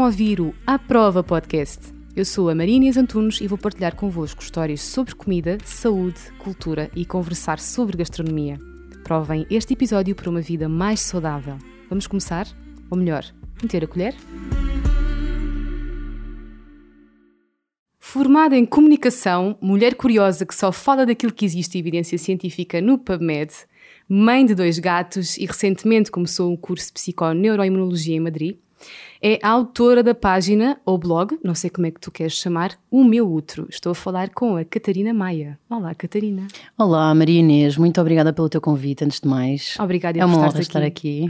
A ouvir o A Prova Podcast. Eu sou a Maria Inês Antunes e vou partilhar convosco histórias sobre comida, saúde, cultura e conversar sobre gastronomia. Provem este episódio para uma vida mais saudável. Vamos começar? Ou melhor, meter a colher? Formada em comunicação, mulher curiosa que só fala daquilo que existe evidência científica no PubMed, mãe de dois gatos e recentemente começou um curso de psiconeuroimunologia em Madrid, é a autora da página ou blog, não sei como é que tu queres chamar, O Meu Útero. Estou a falar com a Catarina Maia. Olá, Catarina. Olá, Maria Inês. Muito obrigada pelo teu convite, antes de mais. Obrigada é uma honra estar aqui.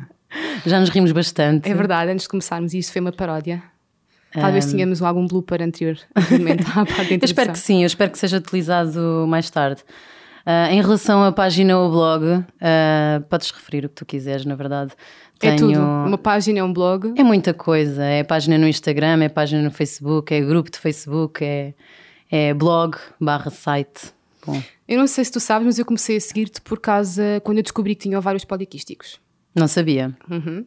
Já nos rimos bastante. É verdade, antes de começarmos, isso foi uma paródia. Talvez um... tenhamos algum blooper anterior, anteriormente à parte Eu espero que sim, eu espero que seja utilizado mais tarde. Uh, em relação à página ou blog, uh, podes referir o que tu quiseres, na verdade. Tenho... É tudo. Uma página é um blog? É muita coisa. É página no Instagram, é página no Facebook, é grupo de Facebook, é, é blog barra site. Bom. Eu não sei se tu sabes, mas eu comecei a seguir-te por causa quando eu descobri que tinha vários poliquísticos. Não sabia. Uhum.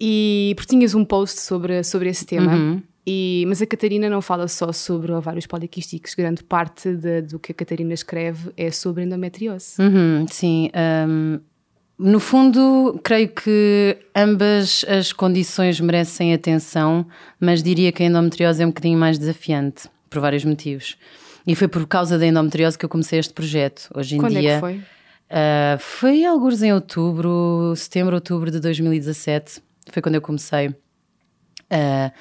E porque tinhas um post sobre, sobre esse tema. Uhum. E, mas a Catarina não fala só sobre ovários poliquísticos, grande parte de, do que a Catarina escreve é sobre endometriose. Uhum, sim, um, no fundo, creio que ambas as condições merecem atenção, mas diria que a endometriose é um bocadinho mais desafiante, por vários motivos. E foi por causa da endometriose que eu comecei este projeto. Hoje em Quando dia. É que foi? Uh, foi alguns em outubro, setembro, outubro de 2017. Foi quando eu comecei uh,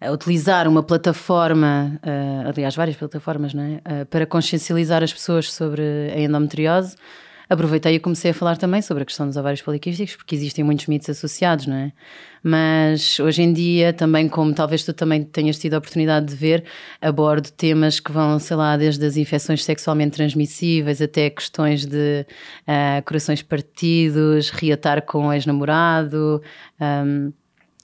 a utilizar uma plataforma, uh, aliás, várias plataformas, não é? para consciencializar as pessoas sobre a endometriose aproveitei e comecei a falar também sobre a questão dos ovários poliquísticos, porque existem muitos mitos associados, não é? Mas hoje em dia, também, como talvez tu também tenhas tido a oportunidade de ver, abordo temas que vão, sei lá, desde as infecções sexualmente transmissíveis até questões de uh, corações partidos, reatar com o ex-namorado. Um,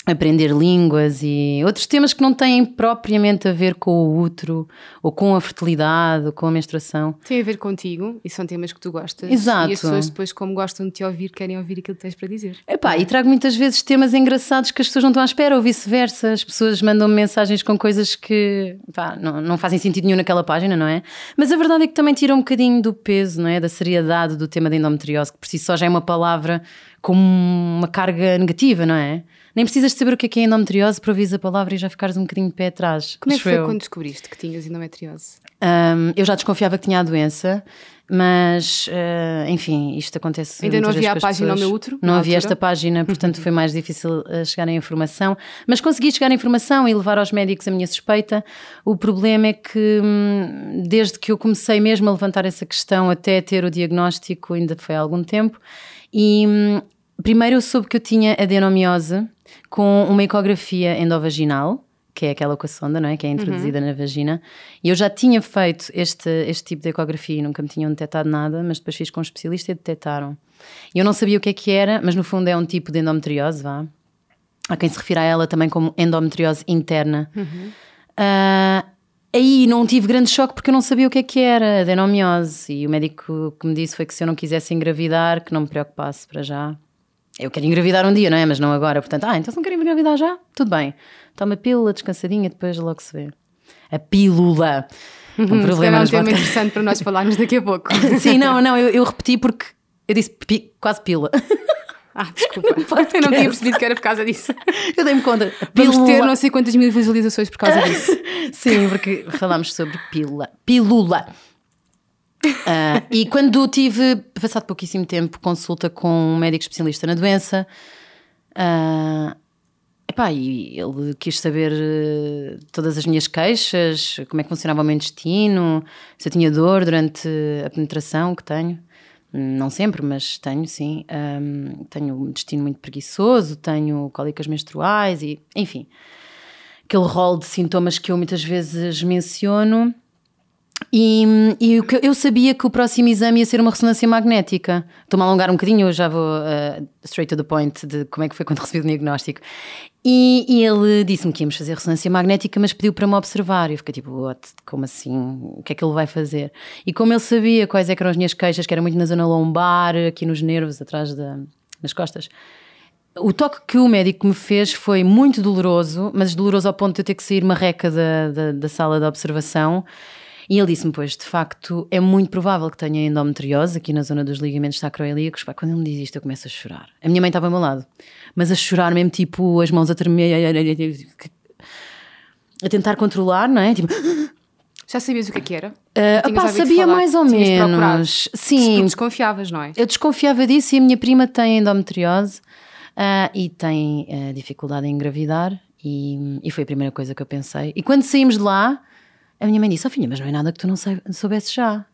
aprender línguas e outros temas que não têm propriamente a ver com o útero ou com a fertilidade ou com a menstruação. Tem a ver contigo e são temas que tu gostas. Exato. E as pessoas depois, como gostam de te ouvir, querem ouvir aquilo que tens para dizer. Epá, e trago muitas vezes temas engraçados que as pessoas não estão à espera ou vice-versa. As pessoas mandam-me mensagens com coisas que pá, não, não fazem sentido nenhum naquela página, não é? Mas a verdade é que também tira um bocadinho do peso, não é? Da seriedade do tema da endometriose, que por si só já é uma palavra com uma carga negativa, não é? Nem precisas de saber o que é, que é endometriose para ouvir a palavra e já ficares um bocadinho de pé atrás. Como é que foi eu. quando descobriste que tinhas endometriose? Um, eu já desconfiava que tinha a doença, mas uh, enfim, isto acontece. Ainda não havia a página ao meu útero? Não havia esta página, portanto foi mais difícil uh, chegar à informação. Mas consegui chegar à informação e levar aos médicos a minha suspeita. O problema é que, hum, desde que eu comecei mesmo a levantar essa questão até ter o diagnóstico, ainda foi há algum tempo. E hum, primeiro eu soube que eu tinha adenomiose com uma ecografia endovaginal, que é aquela com a sonda, não é? Que é introduzida uhum. na vagina. E eu já tinha feito este, este tipo de ecografia e nunca me tinham detectado nada, mas depois fiz com um especialista e detectaram. E eu não sabia o que é que era, mas no fundo é um tipo de endometriose, vá. Há quem se refira a ela também como endometriose interna. Uhum. Uh, aí não tive grande choque porque eu não sabia o que é que era adenomiose. E o médico que me disse foi que se eu não quisesse engravidar, que não me preocupasse para já eu quero engravidar um dia, não é? Mas não agora. Portanto, ah, então se não quero engravidar já, tudo bem. Toma a pílula descansadinha, depois logo se vê. A pílula. Um problema é um tema interessante para nós falarmos daqui a pouco. Sim, não, não, eu, eu repeti porque eu disse pi, quase pílula. Ah, desculpa. Eu não tinha percebido que era por causa disso. Eu dei-me conta. Vamos ter não sei quantas mil visualizações por causa disso. Sim, porque falámos sobre pílula. Pílula. Uh, e quando tive, passado pouquíssimo tempo, consulta com um médico especialista na doença, uh, epá, e ele quis saber uh, todas as minhas queixas, como é que funcionava o meu intestino, se eu tinha dor durante a penetração que tenho. Não sempre, mas tenho sim. Um, tenho um intestino muito preguiçoso, tenho cólicas menstruais e, enfim, aquele rol de sintomas que eu muitas vezes menciono e, e eu sabia que o próximo exame ia ser uma ressonância magnética. Estou-me a alongar um bocadinho, eu já vou uh, straight to the point de como é que foi quando recebi o diagnóstico. E, e ele disse-me que íamos fazer ressonância magnética, mas pediu para me observar. E eu fiquei tipo, what? Como assim? O que é que ele vai fazer? E como ele sabia quais eram as minhas queixas, que era muito na zona lombar, aqui nos nervos, atrás da, nas costas, O toque que o médico me fez foi muito doloroso, mas doloroso ao ponto de eu ter que sair marreca da, da, da sala de observação. E ele disse-me, pois, de facto, é muito provável que tenha endometriose aqui na zona dos ligamentos sacroiliacos. Pá, quando ele me diz isto, eu começo a chorar. A minha mãe estava ao meu lado, mas a chorar mesmo, tipo, as mãos a tremer, a tentar controlar, não é? Tipo, Já sabias o que, é que era? Uh, opá, sabia falar, mais ou menos. Sim. desconfiavas, não é? Eu desconfiava disso e a minha prima tem endometriose uh, e tem uh, dificuldade em engravidar e, e, foi a primeira coisa que eu pensei. E quando saímos de lá, a minha mãe disse: oh, filha, mas não é nada que tu não soubesse já.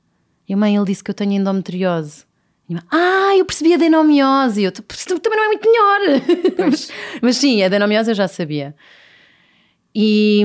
E a mãe, ele disse que eu tenho endometriose. Mãe, ah, eu percebi a adenomiose. Eu, também não é muito melhor. mas, mas sim, a adenomiose eu já sabia. E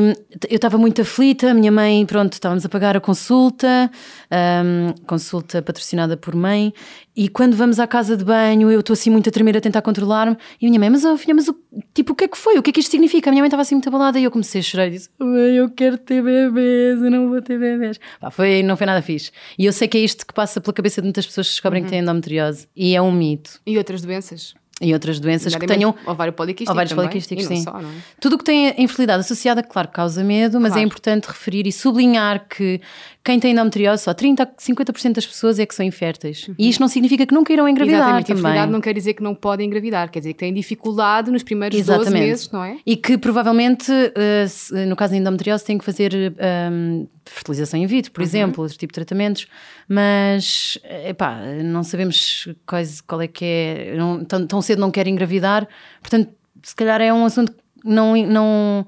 eu estava muito aflita, a minha mãe, pronto, estávamos a pagar a consulta, um, consulta patrocinada por mãe, e quando vamos à casa de banho, eu estou assim muito a tremer, a tentar controlar-me, e a minha mãe, mas oh, filha, mas o, tipo, o que é que foi? O que é que isto significa? A minha mãe estava assim muito abalada e eu comecei a chorar e disse, eu quero ter bebês, eu não vou ter bebês. Pá, foi, não foi nada fixe. E eu sei que é isto que passa pela cabeça de muitas pessoas que descobrem uhum. que têm endometriose, e é um mito. E outras doenças? E outras doenças que tenham ovário poliquístico, ovários também, poliquísticos, sim. Só, é? Tudo o que tem a infertilidade associada, claro, causa medo, mas é claro. é importante referir e sublinhar que quem tem endometriose, só 30 a 50% das pessoas é que são inférteis. Uhum. E isto não significa que nunca irão engravidar Exatamente. também. Infertilidade não quer dizer que não podem engravidar, quer dizer que têm dificuldade nos primeiros Exatamente. 12 meses, não é? E que provavelmente, uh, no caso da endometriose, têm que fazer um, fertilização in vitro, por uhum. exemplo, outro tipo de tratamentos, mas epá, não sabemos quais, qual é que é, não, tão, tão cedo não querem engravidar, portanto, se calhar é um assunto que não, não,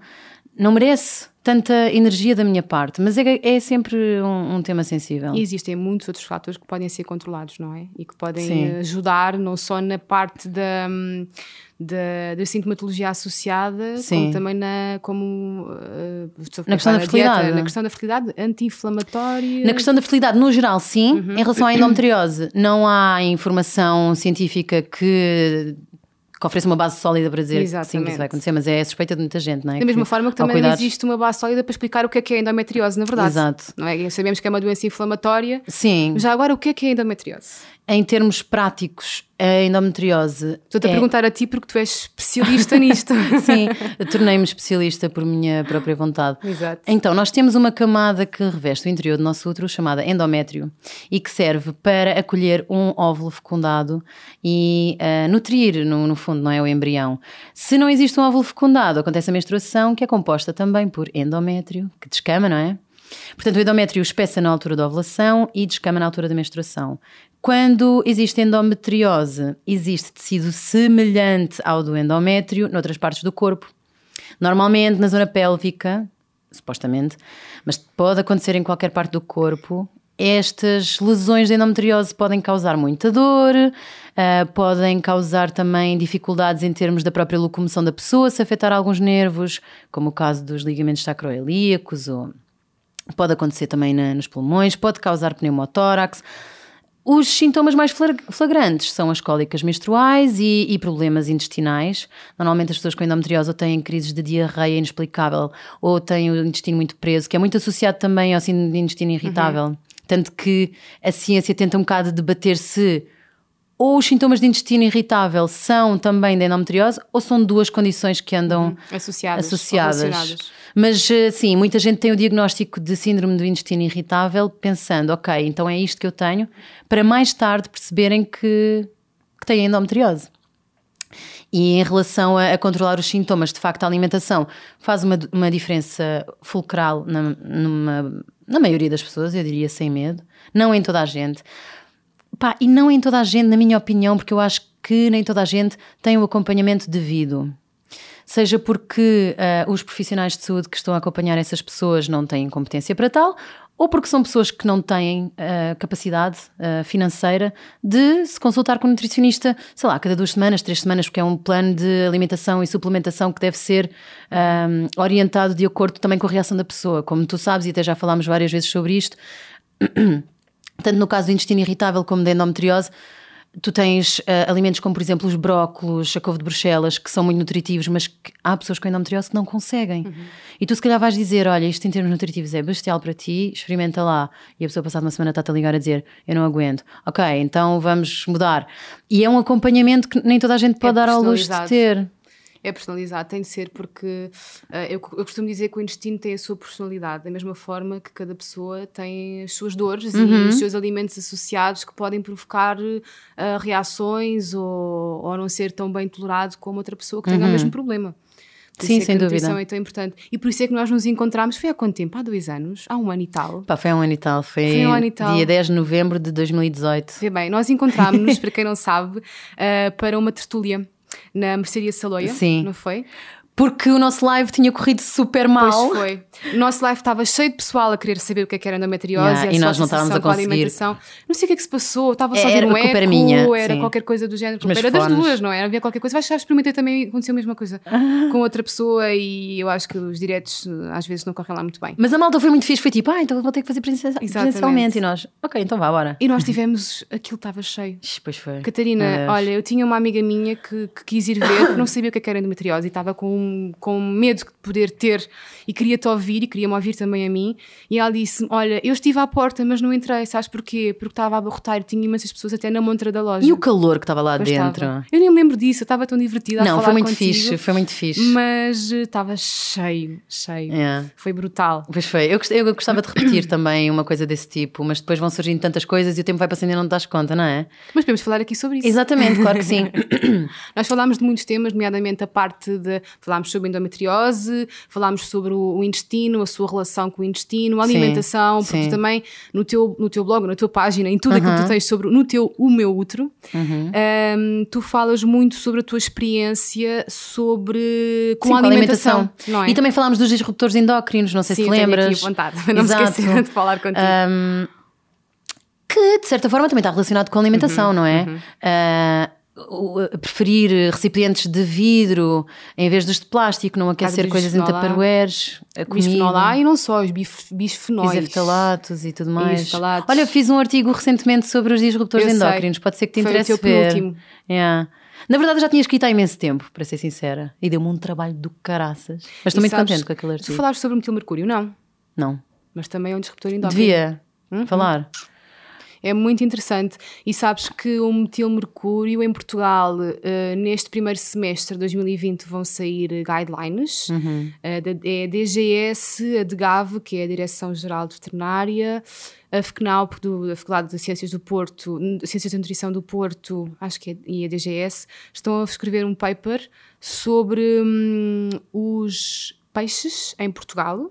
não merece tanta energia da minha parte, mas é, é sempre um, um, tema sensível. E existem muitos outros fatores que podem ser controlados, não é? E que podem Sim. ajudar não só na parte da, da, da sintomatologia associada, Sim. como também na, como, uh, na questão da fertilidade. Dieta, na questão da fertilidade anti-inflamatória. Na questão da fertilidade, no geral, sim. Uhum. Em relação à endometriose, não há informação científica que que ofereça uma base sólida para dizer Exatamente. que sim, que isso vai acontecer, mas é a suspeita de muita gente, não é? Da mesma que, forma que também não existe uma base sólida para explicar o que é que é endometriose, na verdade. Exato. Não é? Sabemos que é uma doença inflamatória. Sim. Já agora, o que é que é endometriose? Em termos práticos, a endometriose. Estou-te é... a perguntar a ti porque tu és especialista nisto. Sim, tornei-me especialista por minha própria vontade. Exato. Então, nós temos uma camada que reveste o interior do nosso útero chamada endométrio e que serve para acolher um óvulo fecundado e uh, nutrir, no, no fundo, não é? O embrião. Se não existe um óvulo fecundado, acontece a menstruação, que é composta também por endométrio, que descama, não é? Portanto, o endométrio espessa na altura da ovulação e descama na altura da menstruação. Quando existe endometriose, existe tecido semelhante ao do endométrio noutras partes do corpo. Normalmente na zona pélvica, supostamente, mas pode acontecer em qualquer parte do corpo. Estas lesões de endometriose podem causar muita dor, uh, podem causar também dificuldades em termos da própria locomoção da pessoa, se afetar alguns nervos, como o caso dos ligamentos sacroiliacos, ou pode acontecer também na, nos pulmões, pode causar pneumotórax. Os sintomas mais flagrantes são as cólicas menstruais e, e, problemas intestinais. Normalmente as pessoas com endometriose têm crises de diarreia inexplicável ou têm o intestino muito preso, que é muito associado também ao síndrome de intestino irritável. Uhum. Tanto que a ciência tenta um bocado debater se ou os sintomas de intestino irritável são também da endometriose ou são duas condições que andam uhum. associadas. associadas. Mas eh, sim, muita gente tem o diagnóstico de síndrome do intestino irritável pensando, ok, então é isto que eu tenho, para mais tarde perceberem que, que têm endometriose. E em relação a, a, controlar os sintomas, de facto, a alimentação faz uma, uma diferença fulcral na, numa, na maioria das pessoas, eu diria sem medo, não em toda a gente. Pá, e não em toda a gente, na minha opinião, porque eu acho que nem toda a gente tem o acompanhamento devido. Seja porque uh, os profissionais de saúde que estão a acompanhar essas pessoas não têm competência para tal, ou porque são pessoas que não têm uh, capacidade uh, financeira de se consultar com um nutricionista, sei lá, cada duas semanas, três semanas, porque é um plano de alimentação e suplementação que deve ser um, orientado de acordo também com a reação da pessoa. Como tu sabes, e até já falámos várias vezes sobre isto, tanto no caso do intestino irritável como da endometriose, tu tens uh, alimentos como, por exemplo, os brócolos, a couve de Bruxelas, que são muito nutritivos, mas que há pessoas com endometriose que não conseguem. Uhum. E tu, se calhar, vais dizer: Olha, isto em termos nutritivos é bestial para ti, experimenta lá. E a pessoa, passada uma semana, está-te a ligar a dizer: Eu não aguento. Ok, então vamos mudar. E é um acompanhamento que nem toda a gente pode é dar ao luxo de ter é personalizado, tem de ser, porque uh, eu, eu, costumo dizer que o intestino tem a sua personalidade, da mesma forma que cada pessoa tem as suas dores uhum. e os seus alimentos associados que podem provocar uh, reações ou, ou não ser tão bem tolerado como outra pessoa que uhum. tenha o mesmo problema. Por Sim, é sem dúvida. é tão importante. E por isso é que nós nos encontramos, foi há quanto tempo? Há dois anos? Há um ano e tal? Pá, foi há um ano e tal. Foi, foi um ano e tal. dia 10 de novembro de 2018. Vê bem, nós encontramos-nos, para quem não sabe, uh, para uma tertúlia na Mercearia Saloia, Sim. não foi? Porque o nosso live tinha corrido super mal. Pois foi. O nosso live estava cheio de pessoal a querer saber o que, é que era endometriose yeah, e, nós não estávamos a conseguir. A alimentação. Não sei o que é que se passou, estava só a ver um eco, era, minha, era qualquer coisa do género. Mas era fones. das duas, não é? Havia qualquer coisa. Vais já experimentei também, aconteceu a mesma coisa ah. com outra pessoa e eu acho que os diretos às vezes não correm lá muito bem. Mas a malta foi muito fixe, foi tipo, ah, então vou ter que fazer presencialmente. E nós, ok, então vá, bora. E nós tivemos, aquilo estava cheio. Pois foi. Catarina, olha, eu tinha uma amiga minha que, que quis ir ver, que não sabia o que é era endometriose e estava com, com medo de poder ter e queria-te ouvir e queria-me ouvir também a mim. E ela disse: Olha, eu estive à porta, mas não entrei, sabes porquê? Porque estava a abarrotar e tinha imensas pessoas até na montra da loja. E o calor que estava lá pois dentro? Estava. Eu nem me lembro disso, eu estava tão divertida. Não, foi muito contigo, fixe, foi muito fixe. Mas eh, estava cheio, cheio. Yeah. Foi brutal. Pois foi. Eu, eu gostava de repetir também uma coisa desse tipo, mas depois vão surgindo tantas coisas e o tempo vai passando e não te das conta, não é? Mas podemos falar aqui sobre isso. Exatamente, claro que sim. Nós falámos de muitos temas, nomeadamente a parte de. Falámos sobre endometriose, falámos sobre o, o, intestino, a sua relação com o intestino, a alimentação, sim, porque sim. também no teu, no teu blog, na tua página, em tudo aquilo que tu tens sobre no teu, o meu útero, um, tu falas muito sobre a tua experiência sobre com sim, a alimentação. Com a é? E também falámos dos disruptores endócrinos, não sei se lembras. Aqui vontade, não Exato. me esquecer de falar contigo. Um, que de certa forma também está relacionado com a alimentação, uhum, não é? Uhum. Uh, preferir recipientes de vidro em vez dos de plástico, não aquecer coisas em tupperwares, a bisfenol A e não só, os bisfenóis. Isoftalatos e tudo mais. Olha, fiz um artigo recentemente sobre os disruptores eu endócrinos, sei. pode ser que te Foi interesse o teu ver. Penúltimo. Yeah. Na verdade, eu já tinha escrito há imenso tempo, para ser sincera, e deu-me um trabalho do caraças. Mas estou muito contente com aquele artigo. Tu falaste sobre o metilmercúrio, não? Não. Mas também é um disruptor endócrino. Devia uhum. falar. É muito interessante. E sabes que o metilmercúrio em Portugal, uh, neste primeiro semestre de 2020, vão sair guidelines. Uhum. Uh, da, é a DGS, a DGAV, que é a Direção-Geral de Veterinária, a FCNAUP, do, a Faculdade de Ciências do Porto, Ciências de Nutrição do Porto, acho que é, e a DGS, estão a escrever um paper sobre hum, os peixes em Portugal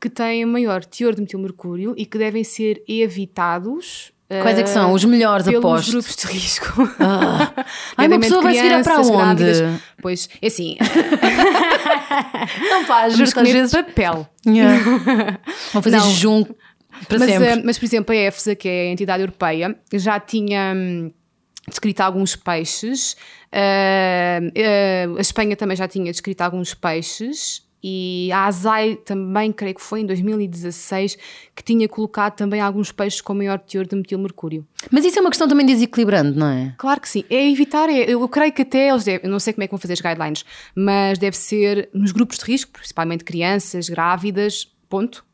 que têm maior teor de metilmercúrio e que devem ser evitados Quais é que são? Os melhores, pelos aposto. grupos de risco. Ah. Ai, uma pessoa vai se virar para onde? Grávidas. Pois, é assim. não faz, juro às vezes papel. Yeah. Vão fazer não. jejum para mas, sempre. Uh, mas, por exemplo, a EFSA, que é a entidade europeia, já tinha hum, descrito alguns peixes. Uh, uh, a Espanha também já tinha descrito alguns peixes e a Azai também, creio que foi em 2016, que tinha colocado também alguns peixes com maior teor de metilmercúrio. Mas isso é uma questão também desequilibrante, não é? Claro que sim. É evitar, é, eu creio que até eles devem, eu não sei como é que vão fazer as guidelines, mas deve ser nos grupos de risco, principalmente crianças, grávidas, ponto.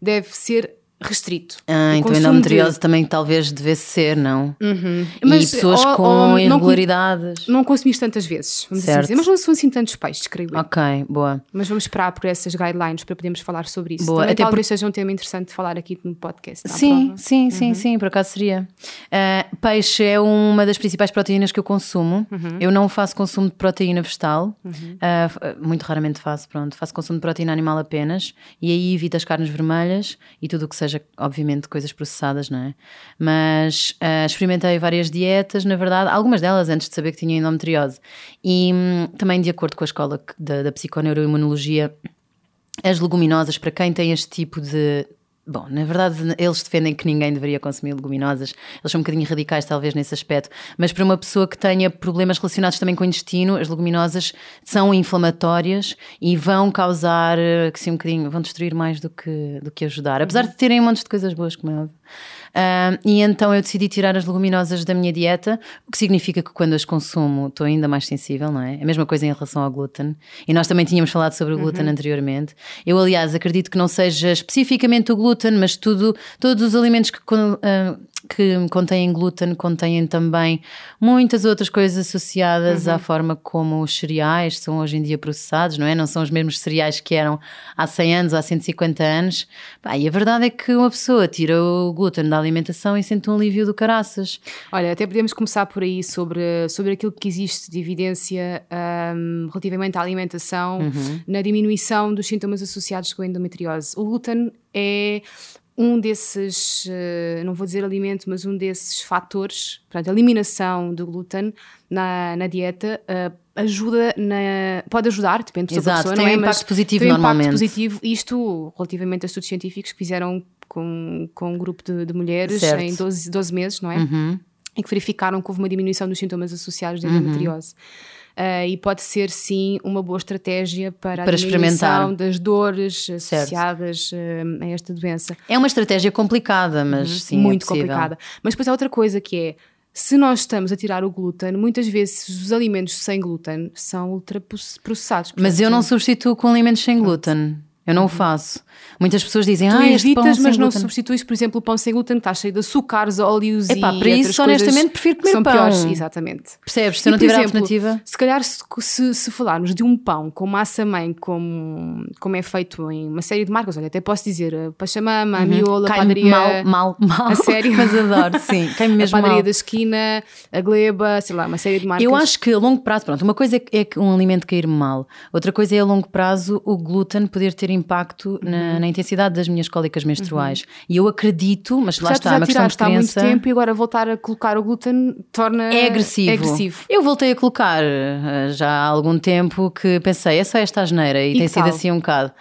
Deve ser restrito. Ah, então endometriose de... também talvez devesse ser, não? Uhum. Mas, e pessoas ou, com ou irregularidades. Não, não consumiste tantas vezes, vamos assim certo. dizer. Mas não são assim tantos peixes, creio eu. Ok, boa. Mas vamos esperar por essas guidelines para podermos falar sobre isso. Boa. Também Até talvez por... seja um tema interessante de falar aqui no podcast. Sim, sim, uhum. sim, sim, por acaso seria. Uh, peixe é uma das principais proteínas que eu consumo. Uhum. Eu não faço consumo de proteína vegetal. Uh, muito raramente faço, pronto. Faço consumo de proteína animal apenas. E aí evito as carnes vermelhas e tudo o que seja seja, obviamente, coisas processadas, não é? Mas uh, experimentei várias dietas, na verdade, algumas delas antes de saber que tinha endometriose. E um, também, de acordo com a escola da, da psiconeuroimunologia, as leguminosas, para quem tem este tipo de Bom, na verdade, eles defendem que ninguém deveria consumir leguminosas. Eles são um bocadinho radicais, talvez, nesse aspecto. Mas para uma pessoa que tenha problemas relacionados também com o intestino, as leguminosas são inflamatórias e vão causar, assim, um bocadinho, vão destruir mais do que, do que ajudar. Apesar de terem um monte de coisas boas, como é óbvio. Uh, e então eu decidi tirar as leguminosas da minha dieta, o que significa que quando as consumo estou ainda mais sensível, não é? A mesma coisa em relação ao glúten. E nós também tínhamos falado sobre o glúten uhum. anteriormente. Eu, aliás, acredito que não seja especificamente o glúten, mas tudo, todos os alimentos que. Uh, que contêm glúten, contêm também muitas outras coisas associadas uhum. à forma como os cereais são hoje em dia processados, não é? Não são os mesmos cereais que eram há 100 anos, há 150 anos. Bah, e a verdade é que uma pessoa tira o glúten da alimentação e sente um alívio do caraças. Olha, até podemos começar por aí sobre, sobre aquilo que existe de evidência um, relativamente à alimentação uhum. na diminuição dos sintomas associados com a endometriose. O glúten é um desses, uh, não vou dizer alimento, mas um desses fatores, portanto, a eliminação do glúten na, na dieta uh, ajuda, na, pode ajudar, depende da pessoa, tem não é? Um impacto positivo tem um normalmente. impacto positivo, isto relativamente a estudos científicos que fizeram com, com um grupo de, de mulheres certo. em 12, 12 meses, não é? Uhum. E que verificaram que houve uma diminuição dos sintomas associados da endometriose. Uhum. Uh, e pode ser sim uma boa estratégia para, para a diminuição das dores associadas uh, a esta doença. É uma estratégia complicada, mas uhum. sim. É Muito é complicada. Mas depois há outra coisa que é. Se nós estamos a tirar o glúten, muitas vezes os alimentos sem glúten são ultraprocessados. Mas eu não substituo com alimentos sem glúten. Eu não o faço. Muitas pessoas dizem, tu ah, evitas, mas não substituis, por exemplo, o pão sem glúten que está cheio de açúcares, óleos Epá, e para isso, honestamente, prefiro comer são pão. piores, exatamente. Percebes? Se eu não tiver exemplo, alternativa. Se calhar, se, se, se, falarmos de um pão com massa mãe, como, como é feito em uma série de marcas, olha, até posso dizer a Pachamama, a uhum. Miola, a padaria. Mal, mal, mal. A sério. Mas adoro, sim. mesmo a padaria mal. da esquina, a gleba, sei lá, uma série de marcas. Eu acho que a longo prazo, pronto, uma coisa é, é um alimento cair mal, outra coisa é a longo prazo o glúten poder ter impacto uhum. na, na intensidade das minhas cólicas menstruais. Uhum. E eu acredito, mas lá está, é uma questão de crença. há muito tempo e agora voltar a colocar o glúten torna... É agressivo. É agressivo. Eu voltei a colocar eh, já há algum tempo que pensei, é só esta asneira e, e tem sido assim um bocado.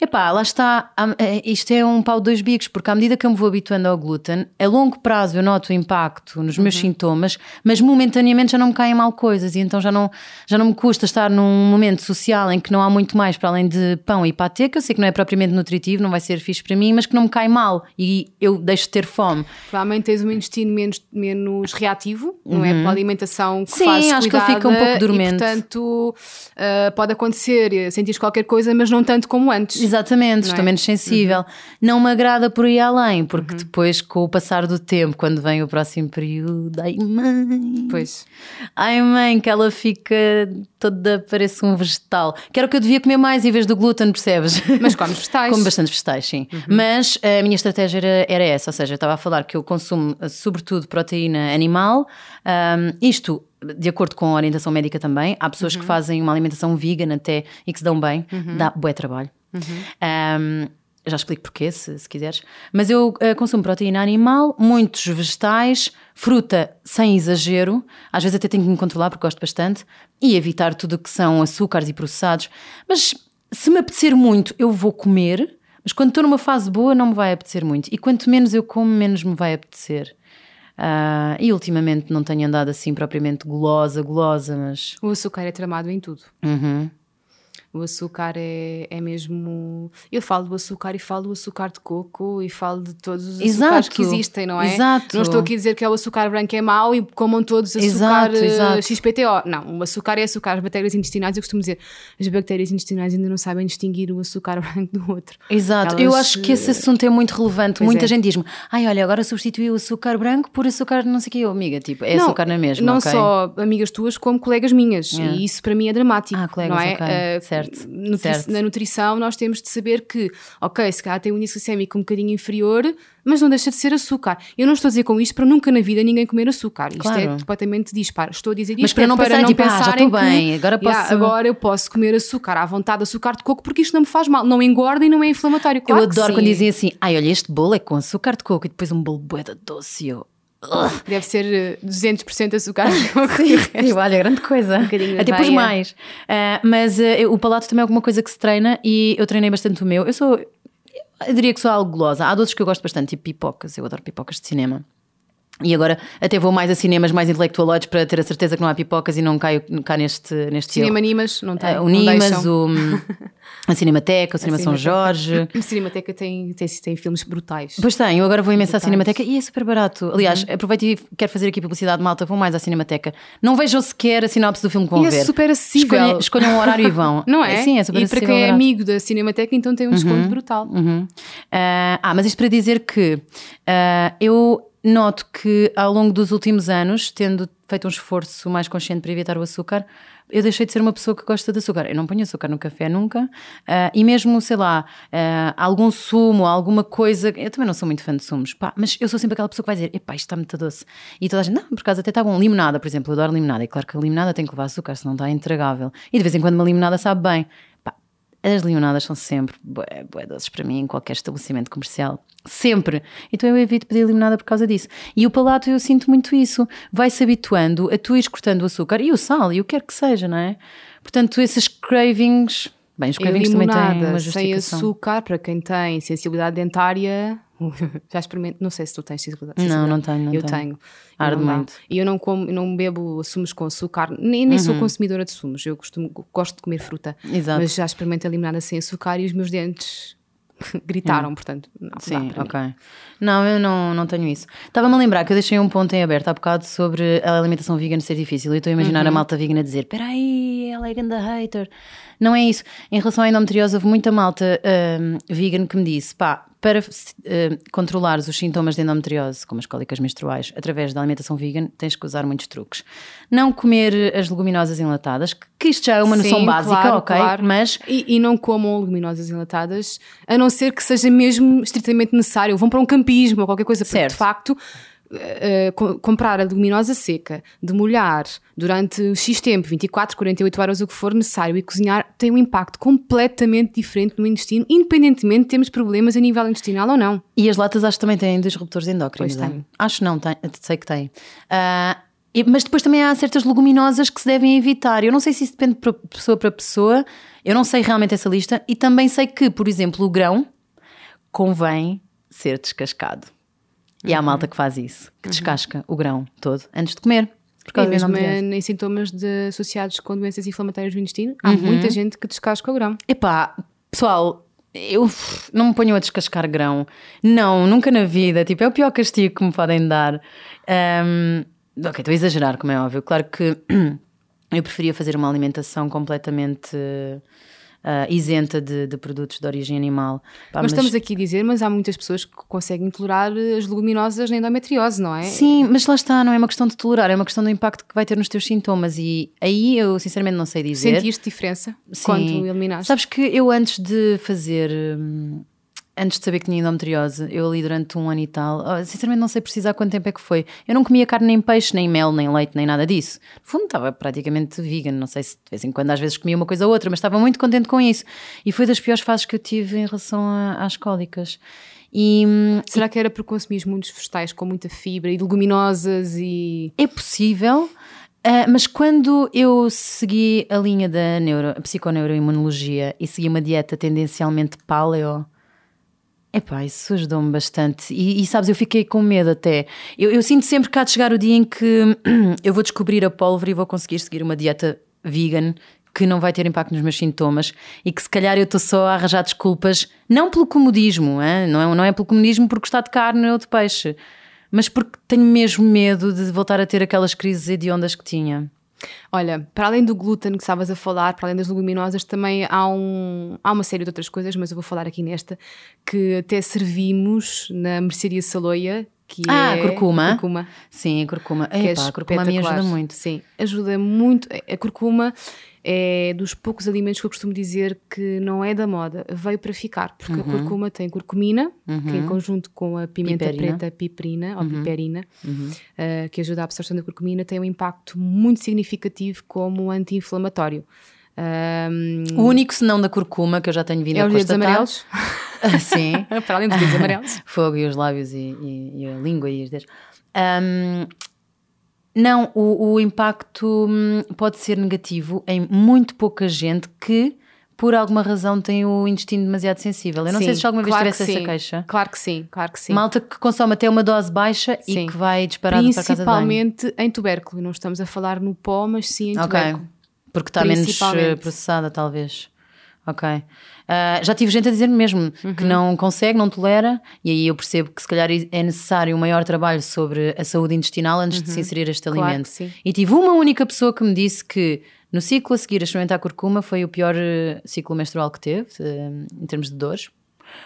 Epá, lá está, é, isto é um pau de dois bicos, porque à medida que eu me vou habituando ao glúten, a longo prazo eu noto o impacto nos meus uhum. sintomas, mas momentaneamente já não me caem mal coisas e então já não, já não me custa estar num momento social em que não há muito mais para além de pão e patê, que eu sei que não é propriamente nutritivo, não vai ser fixe para mim, mas que não me cai mal e eu deixo de ter fome. Provavelmente tens um intestino menos, menos reativo, não é? uhum. é? Pela alimentação que Sim, fazes acho cuidada, que ele fica um pouco dormente. E, portanto, uh, pode acontecer, sentir qualquer coisa, mas não tanto como antes. Exatamente, estou é? menos sensível. Uhum. Não me agrada por aí além, porque uhum. depois, com o passar do tempo, quando vem o próximo período, ai mãe. Pois. Ai mãe, que ela fica toda, parece um vegetal. Que era o que eu devia comer mais em vez do glúten, percebes? Mas comes vegetais. Como bastante vegetais, sim. Uhum. Mas a minha estratégia era, era, essa, ou seja, eu estava a falar que eu consumo sobretudo proteína animal, um, isto de acordo com a orientação médica também. Há pessoas uhum. que fazem uma alimentação vegan até e que se dão bem, uhum. dá bué trabalho. Uhum. Um, já explico porquê, se, se quiseres. Mas eu uh, consumo proteína animal, muitos vegetais, fruta sem exagero. Às vezes até tenho que me controlar porque gosto bastante. E evitar tudo o que são açúcares e processados. Mas se me apetecer muito, eu vou comer. Mas quando estou numa fase boa, não me vai apetecer muito. E quanto menos eu como, menos me vai apetecer. Uh, e ultimamente não tenho andado assim propriamente gulosa, gulosa, mas. O açúcar é tramado em tudo. Uhum. O açúcar é, é mesmo. Eu falo do açúcar e falo do açúcar de coco e falo de todos os exato, açúcares que existem, não é? Exato. Não estou aqui a dizer que é o açúcar branco é mau e comam todos açúcar exato, exato. XPTO. Não, o açúcar é açúcar. As bactérias intestinais, eu costumo dizer, as bactérias intestinais ainda não sabem distinguir o açúcar branco do outro. Exato. Elas... Eu acho que esse assunto é muito relevante. Pois Muita é. gente diz-me, ai, olha, agora substituí o açúcar branco por açúcar não sei o que. Eu, amiga, tipo, é não, açúcar na mesma. Não okay? só amigas tuas, como colegas minhas. Yeah. E isso para mim é dramático. Ah, colegas, não é? Okay. Uh, certo. Nutri certo. na nutrição nós temos de saber que, ok, se calhar tem um índice glicémico um bocadinho inferior, mas não deixa de ser açúcar. Eu não estou a dizer com isto para nunca na vida ninguém comer açúcar. Isto é claro. é completamente disparo. Estou a dizer isto mas para é não para pensar, não tipo, pensar ah, já estou bem, agora posso... Yeah, agora eu posso comer açúcar à vontade, açúcar de coco, porque isto não me faz mal. Não engorda e não é inflamatório. Claro eu adoro quando dizem assim, ai, olha, este bolo é com açúcar de coco e depois um bolo boeda doce. Eu... Deve ser 200% eh, açúcar. Sim, olha, grande coisa. Um Até depois mais. Uh, mas uh, o palato também é alguma coisa que se treina e eu treinei bastante o meu. Eu sou, eu diria que sou algo gulosa. Há doces que eu gosto bastante, tipo pipocas. Eu adoro pipocas de cinema. E agora até vou mais a cinemas mais intelectualoides para ter a certeza que não há pipocas e não caio cá neste, neste Cinema. Nimas, não tem. Uh, o Nimas, o, a Cinemateca, o Cinema São Jorge. A Cinemateca tem, tem, tem filmes brutais. Pois tem, eu agora vou imenso à Brutais. Cinemateca e é super barato. Aliás, aproveito e quero fazer aqui publicidade malta, vão mais à Cinemateca. Não vejam sequer a sinopse do filme que vão E é ver. super acessível. Escolhem, escolham um horário e vão. Não é? Sim, é super E para acessível, quem é amigo da Cinemateca, então tem um desconto brutal. Uhum. Ah, ah, mas isto para dizer que ah, eu noto que ao longo dos últimos anos, tendo feito um esforço mais consciente para evitar o açúcar, eu deixei de ser uma pessoa que gosta de açúcar. Eu não ponho açúcar no café nunca. ah, e mesmo, sei lá, ah, algum sumo, alguma coisa. Eu também não sou muito fã de sumos, pá, mas eu sou sempre aquela pessoa que vai dizer: epá, isto está muito doce. E toda a gente, não, por acaso até está bom. Limonada, por exemplo, eu adoro limonada. E claro que a limonada tem que levar açúcar, senão está intragável. E de vez em quando uma limonada sabe bem. As limonadas são sempre bué, bué doces para mim em qualquer estabelecimento comercial. Sempre. Então eu evito pedir limonada por causa disso. E o palato eu sinto muito isso. Vai-se habituando a tu ires cortando o açúcar e o sal e o que quer que seja, não é? Portanto, esses cravings. Bem, os cravings também têm uma sem açúcar, para quem tem sensibilidade dentária, já experimento, não sei se tu tens sensibilidade. Não, não tenho, não eu tenho. tenho. Arde muito. E eu não, como, não bebo sumos com açúcar, nem, nem Uhum. sou consumidora de sumos, eu costumo, gosto de comer fruta. Exato. Mas já experimentei limonada sem açúcar e os meus dentes gritaram, portanto, não Sim, para mim. ok. Não, eu não, não tenho isso. Estava-me a lembrar que eu deixei um ponto em aberto há bocado sobre a alimentação vegan ser difícil. E estou a imaginar Uhum. a malta vegan a dizer: peraí, ela é grande hater. Não é isso. Em relação à endometriose, houve muita malta hum, vegan que me disse: pá, para hum, controlares os sintomas de endometriose, como as cólicas menstruais, através da alimentação vegan, tens que usar muitos truques. Não comer as leguminosas enlatadas, que, isto já é uma noção Sim, básica, claro, ok? claro. Mas E, e não comam leguminosas enlatadas, a não ser que seja mesmo estritamente necessário. Vão para um campismo ou qualquer coisa, porque Certo. de facto. Co- comprar a leguminosa seca, demolhar durante X tempo, 24, 48 horas, o que for necessário, e cozinhar, tem um impacto completamente diferente no intestino, independentemente de termos problemas a nível intestinal ou não. E as latas acho que também têm disruptores endócrinos. Pois não é? têm. Acho não, tem, sei que têm. Ah, e- mas depois também há certas leguminosas que se devem evitar. Eu não sei se isso depende de pessoa para pessoa, eu não sei realmente essa lista. E também sei que, por exemplo, o grão convém ser descascado. E Uhum. há malta que faz isso, que descasca o grão todo antes de comer. Por E causa da mesmo endometriose. em sintomas de- associados com doenças inflamatórias do intestino, Uhum. há muita gente que descasca o grão. Epá, pessoal, eu não me ponho a descascar grão. Não, nunca na vida. Tipo, é o pior castigo que me podem dar. Ahm, ok, estou a exagerar, como é óbvio. Claro que eu preferia fazer uma alimentação completamente ah, isenta de, de produtos de origem animal. Pá, Nós estamos aqui a dizer, mas há muitas pessoas que conseguem tolerar as leguminosas na endometriose, não é? Sim, mas lá está, não é uma questão de tolerar, é uma questão do impacto que vai ter nos teus sintomas. E aí eu sinceramente não sei dizer. Sentiste diferença Sim. quando eliminaste? Sabes que eu antes de fazer. hum, Antes de saber que tinha endometriose, eu ali durante um ano e tal, oh, sinceramente não sei precisar quanto tempo é que foi. Eu não comia carne, nem peixe, nem mel, nem leite, nem nada disso. No fundo, estava praticamente vegan. Não sei se de vez em quando, às vezes, comia uma coisa ou outra, mas estava muito contente com isso. E foi das piores fases que eu tive em relação a- às cólicas. E hum, Será que era por consumir muitos vegetais com muita fibra e leguminosas e. É possível, ah, mas quando eu segui a linha da neuro, psiconeuroimunologia e segui uma dieta tendencialmente paleo, epá, isso ajudou-me bastante. E, e sabes, eu fiquei com medo até. Eu, eu sinto sempre que há de chegar o dia em que eu vou descobrir a pólvora e vou conseguir seguir uma dieta vegan que não vai ter impacto nos meus sintomas e que se calhar eu estou só a arranjar desculpas, não pelo comodismo, hein? não, é, não é pelo comodismo por gostar de carne ou de peixe, mas porque tenho mesmo medo de voltar a ter aquelas crises hediondas que tinha. Olha, para além do glúten que estavas a falar, para além das leguminosas, também há, um, há uma série de outras coisas, mas eu vou falar aqui nesta, que até servimos na mercearia Saloia, que Ah, é curcuma. curcuma. Sim, a curcuma. que é a curcuma me ajuda muito. Sim, ajuda muito. A curcuma é dos poucos alimentos que eu costumo dizer que não é da moda, veio para ficar, porque Uhum. a curcuma tem curcumina, que em conjunto com a pimenta Piperina. Uhum. preta piperina ou piperina, eh, que ajuda a absorção da curcumina, tem um impacto muito significativo como anti-inflamatório. Ahm, O único senão da curcuma que eu já tenho vindo é a os dedos amarelos, Sim. para além dos dedos amarelos. Fogo e os lábios e, e- e a língua e os dedos. Ahm, não, o, o impacto hum, pode ser negativo em muito pouca gente que por alguma razão tem o intestino demasiado sensível. Eu não Sim, sei se alguma vez claro tivesse que essa queixa. Claro que sim, claro que sim. Malta que consome até uma dose baixa Sim. e que vai disparado para a casa de banho. Principalmente em tubérculo. Não estamos a falar no pó, mas sim em Ok. tubérculo. Porque está menos eh, processada, talvez. Ok. Ah, já tive gente a dizer mesmo que Uhum. não consegue, não tolera, e aí eu percebo que se calhar é necessário um maior trabalho sobre a saúde intestinal antes de se inserir este Uhum. Claro alimento. que. E tive uma única pessoa que me disse que no ciclo a seguir a experimentar curcuma foi o pior eh, ciclo menstrual que teve, eh, em termos de dores.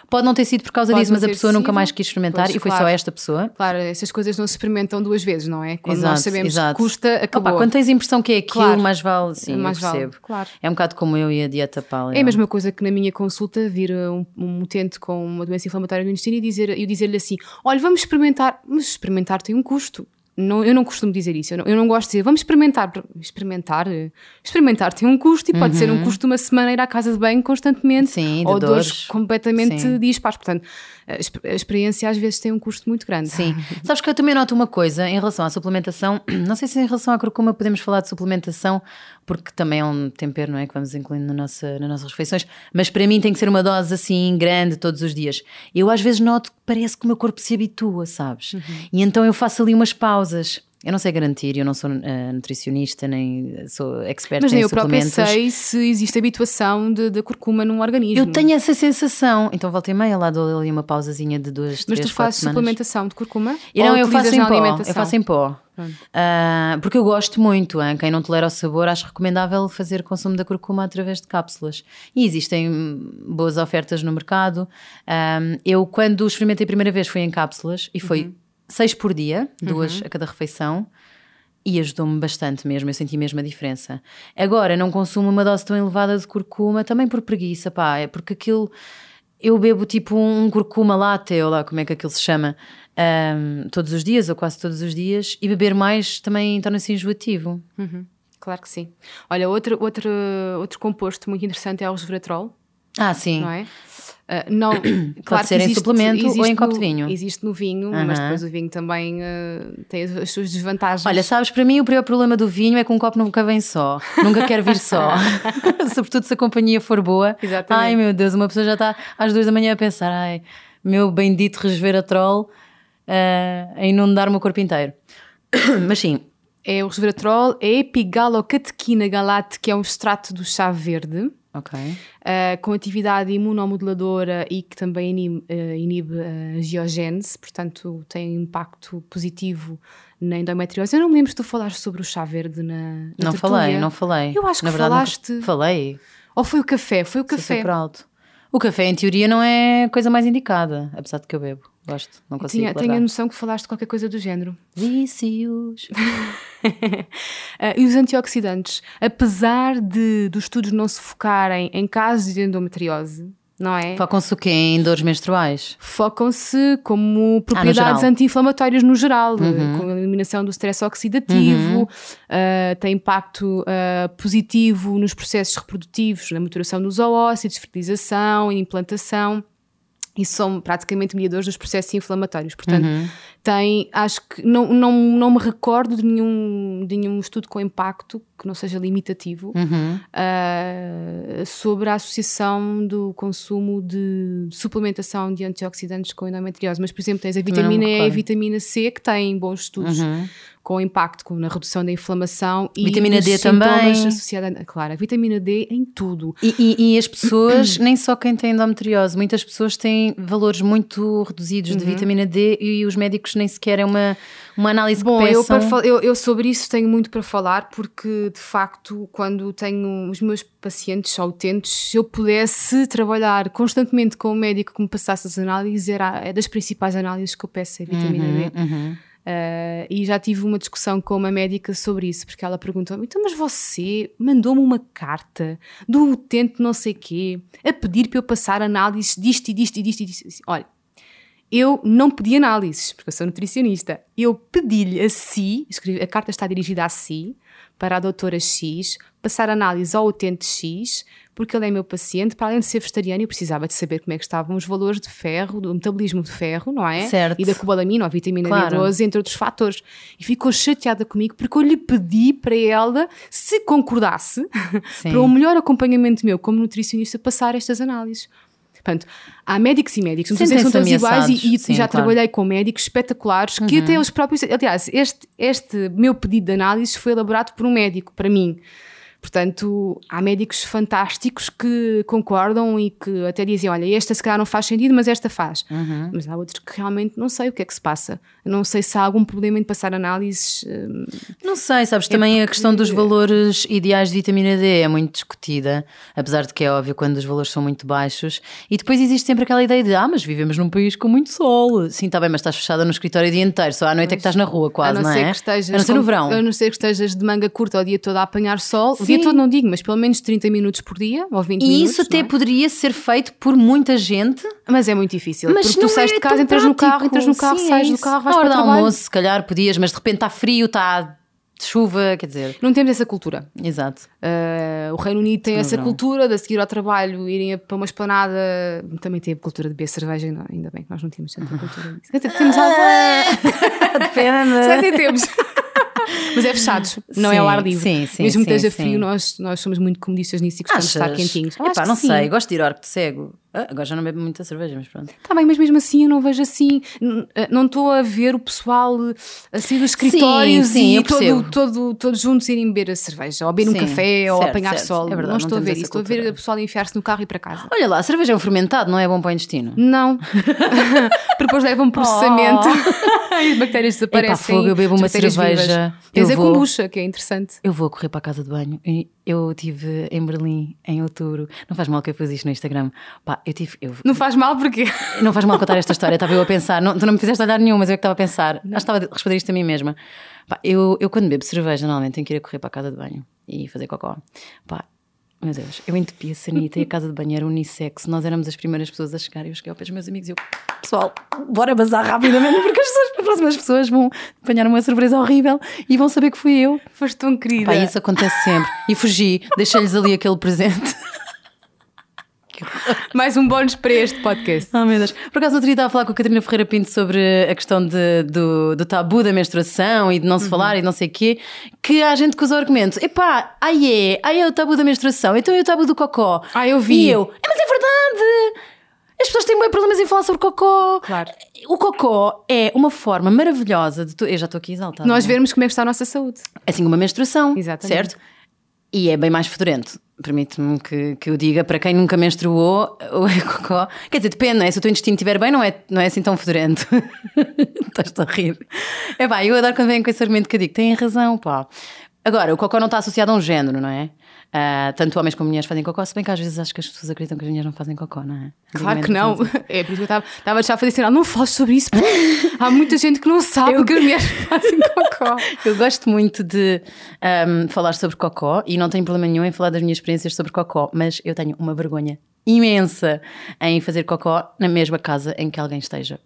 Pode não ter sido por causa Pode disso, mas a pessoa nunca sido. mais quis experimentar Pois, e foi só claro. esta pessoa. Claro, essas coisas não se experimentam duas vezes, não é? Quando Exato, nós sabemos exato. que custa, acabou. Opa, quando tens a impressão que é aquilo, Claro. mais vale, sim, Mais eu vale, percebo. claro. É um bocado como eu e a dieta paleo. É a mesma coisa que na minha consulta vir um, um utente com uma doença inflamatória no intestino e dizer, eu dizer-lhe assim: olha, vamos experimentar, mas experimentar tem um custo. Não, eu não costumo dizer isso, eu não, eu não gosto de dizer, vamos experimentar. Experimentar, eh, experimentar tem um custo e pode ser um custo de uma semana ir à casa de banho constantemente Uhum. Sim, de ou dores. dores completamente Sim. dispares. Portanto, a exp- a experiência às vezes tem um custo muito grande. Sim. Sabes que eu também noto uma coisa em relação à suplementação. Não sei se em relação à curcuma podemos falar de suplementação, porque também é um tempero, não é? Que vamos incluindo na nossa, nas nossas refeições. Mas para mim tem que ser uma dose assim grande todos os dias. Eu às vezes noto que parece que o meu corpo se habitua, sabes? Uhum. E então eu faço ali umas pausas. Eu não sei garantir, eu não sou eh, nutricionista, nem sou expert Mas em nem eu própria suplementos. sei se existe habituação da curcuma num organismo. Eu tenho essa sensação. Então volta e meia lá dou ali uma pausazinha de duas, Mas três, tu quatro fazes semanas. suplementação de curcuma? E não, eu faço em pó. Eu faço em pó. Ah, porque eu gosto muito. hein? Quem não tolera o sabor, acho recomendável fazer consumo da curcuma através de cápsulas. E existem boas ofertas no mercado. Ah, eu, quando experimentei a primeira vez, foi em cápsulas e foi Uhum. Seis por dia, duas a cada refeição. E ajudou-me bastante mesmo, eu senti mesmo a diferença. Agora, não consumo uma dose tão elevada de curcuma, também por preguiça, pá, é porque aquilo. Eu bebo tipo um curcuma latte, ou lá como é que aquilo se chama, ahm, todos os dias, ou quase todos os dias, e beber mais também torna-se enjoativo. Uhum, Claro que sim. Olha, outro, outro, outro composto muito interessante é o resveratrol, Ah, sim. não é? Ah, não, claro ser que em existe- suplemento ou existe em copo de vinho. Existe no vinho, mas depois o vinho também ah, tem as, as suas desvantagens. Olha, sabes, para mim o pior problema do vinho é que um copo nunca vem só. Nunca quer vir só. Sobretudo se a companhia for boa. Exatamente. Ai meu Deus, uma pessoa já está às duas da manhã a pensar: ai, meu bendito resveratrol uh, a inundar o meu corpo inteiro. Mas sim, É o resveratrol, é a epigalocatequina galate, que é um extrato do chá verde. Ok. Uh, com atividade imunomoduladora e que também inibe, uh, inibe a geogênese, portanto tem impacto positivo na endometriose. Eu não me lembro se tu falaste sobre o chá verde na, na Não tertúlia. falei, não falei. Eu acho Na que verdade, falaste. Falei. Ou foi o café? Foi o Café. por alto. O café, em teoria, não é a coisa mais indicada, apesar de que eu bebo. Gosto, não consigo. Tinha, tenho a noção que falaste qualquer coisa do género. Vícios. Ah, e os antioxidantes, apesar de dos estudos não se focarem em casos de endometriose, não é? Focam-se o quê? Em dores menstruais? focam-se como propriedades geral. Uhum. anti-inflamatórias no geral, eh, com a eliminação do stress oxidativo, eh, tem impacto eh, positivo nos processos reprodutivos, na maturação dos oócitos, fertilização e implantação. E são praticamente mediadores dos processos inflamatórios. Portanto, Uhum. Tem, acho que não, não, não me recordo de nenhum, de nenhum estudo com impacto que não seja limitativo Uhum. uh, sobre a associação do consumo de suplementação de antioxidantes com endometriose. Mas, por exemplo, tens a vitamina E e a vitamina C que têm bons estudos Uhum. com impacto com, na redução da inflamação e Vitamina D também. associada claro, a vitamina D em tudo. E, e- e as pessoas, nem só quem tem endometriose, muitas pessoas têm valores muito reduzidos Uhum. de vitamina D e os médicos nem sequer é uma, uma análise Bom, que eu, para eu, eu sobre isso tenho muito para falar, porque de facto, quando tenho os meus pacientes ou utentes, se eu pudesse trabalhar constantemente com um médico que me passasse as análises, era é das principais análises que eu peço, a vitamina D. Uhum. Uh, e já tive uma discussão com uma médica sobre isso, porque ela perguntou-me: então, mas você mandou-me uma carta do utente não sei quê a pedir para eu passar análises disto e disto e disto e disto. Olha, eu não pedi análises, porque eu sou nutricionista. Eu pedi-lhe a si, escrevi, a carta está dirigida a si, para a doutora X, passar análise ao utente X, porque ele é meu paciente, para além de ser vegetariano, eu precisava de saber como é que estavam os valores de ferro, do metabolismo de ferro, não é? Certo. E da cobalamina, ou vitamina Claro. B12, entre outros fatores. E ficou chateada comigo porque eu lhe pedi para ela, se concordasse, para um melhor acompanhamento meu como nutricionista, passar estas análises. Portanto, há médicos e médicos, não dizer que são todos iguais e, e. Sim, já claro. trabalhei com médicos espetaculares que até os próprios. Aliás, este, este meu pedido de análise foi elaborado por um médico, para mim. Portanto, há médicos fantásticos que concordam e que até dizem: olha, esta se calhar não faz sentido, mas esta faz. Uhum. Mas há outros que realmente não sei o que é que se passa. Não sei se há algum problema em passar análises. hum, Não sei, sabes, também a questão dos valores ideais de vitamina D é muito discutida, apesar de que é óbvio quando os valores são muito baixos. E depois existe sempre aquela ideia de, ah, mas vivemos num país com muito sol. Sim, está bem, mas estás fechada no escritório o dia inteiro, só à noite é que estás na rua quase, a não, é? que estejas. a não ser no verão. A não ser que estejas de manga curta o dia todo a apanhar sol. Sim. Dia todo não digo, mas pelo menos 30 minutos por dia, ou 20 E minutos. isso até é? poderia ser feito por muita gente. Mas é muito difícil. Mas porque tu sais é de casa, entras no carro, prático. entras no carro, Sim, sais é do carro, vais para o trabalho. almoço, se calhar podias, mas de repente está frio, está chuva, quer dizer. Não temos essa cultura. Exato. Uh, o Reino Unido tem Sim, essa não. cultura de a seguir ao trabalho, irem para uma esplanada. Também tem a cultura de beber cerveja, não, ainda bem que nós não temos tanta cultura disso. Temos algo. Depende. Já até temos. Mas é fechado, não é ao ar Sim, livre. sim, sim, Mesmo que sim, esteja sim. frio, nós, nós somos muito comodistas nisso e gostamos de estar quentinhos. Epá, não sim. sei, gosto de ir ao arco de cego. Ah, agora já não bebo muita cerveja, mas pronto. Está bem, mas mesmo assim eu não vejo assim. eh, Não estou a ver o pessoal eh, assim dos escritórios sim, eu e todo, todo, todos juntos irem beber a cerveja, ou beber um Sim, café, ou certo, apanhar certo. sol. É verdade, não não estou a ver isso. Estou a ver o pessoal enfiar-se no carro e ir para casa. Olha lá, a cerveja é um fermentado, não é bom para o intestino? Não. Porque depois leva um processamento e as bactérias desaparecem. Oh. fogo, eu bebo uma cerveja, vivas. eu Tens a vou- kombucha, que é interessante. Eu vou correr para a casa de banho. e Eu estive em Berlim em outubro. Não faz mal que eu fiz isto no Instagram. Pá, eu tive. Eu, Não faz mal porque. Não faz mal contar esta história, estava eu a pensar. Não, tu não me fizeste olhar nenhum, mas eu é que estava a pensar. Acho que estava a responder isto a mim mesma. Pá, eu, eu, quando bebo cerveja, normalmente tenho que ir a correr para a casa de banho e fazer cocó. Pá, meu Deus, eu entupi a sanita e a casa de banho era unissex. Nós éramos as primeiras pessoas a chegar. Eu cheguei ao pé dos meus amigos e eu, pessoal, bora bazar rapidamente porque as, pessoas, as próximas pessoas vão apanhar uma surpresa horrível e vão saber que fui eu. Foste tão querida. Pá, isso acontece sempre. E fugi, deixei-lhes ali aquele presente. Mais um bónus para este podcast. Oh meu Deus. Por acaso, no outro dia estava a falar com a Catarina Ferreira Pinto sobre a questão de- do, do tabu da menstruação e de Uhum. não se falar e não sei o quê, que há gente que usa o argumento: epá, ai é, ai é o tabu da menstruação, então é o tabu do cocó. Ah, eu vi. E eu, é, mas é verdade! As pessoas têm bem problemas em falar sobre cocó. Claro. O cocó é uma forma maravilhosa de tu. Eu já estou aqui exaltada. Nós é? vermos como é que está a nossa saúde. assim como a menstruação, Exatamente. certo? E é bem mais fedorento. Permite-me que, que eu diga para quem nunca menstruou, o cocó. Quer dizer, depende, não é? Se o teu intestino estiver bem, não é, não é assim tão fedorento. Estás-te a rir. É pá, eu adoro quando vem com esse argumento que eu digo, têm razão, pá. Agora, o cocó não está associado a um género, não é? Ah, tanto homens como mulheres fazem cocó, se bem que às vezes acho que as pessoas acreditam que as mulheres não fazem cocó, não é? Claro que não. É por isso que eu estava- já a fazer sinal. Não fales sobre isso. porque Há muita gente que não sabe Eu- que as mulheres fazem cocó. Eu gosto muito de ahm, falar sobre cocó e não tenho problema nenhum em falar das minhas experiências sobre cocó, mas eu tenho uma vergonha imensa em fazer cocó na mesma casa em que alguém esteja.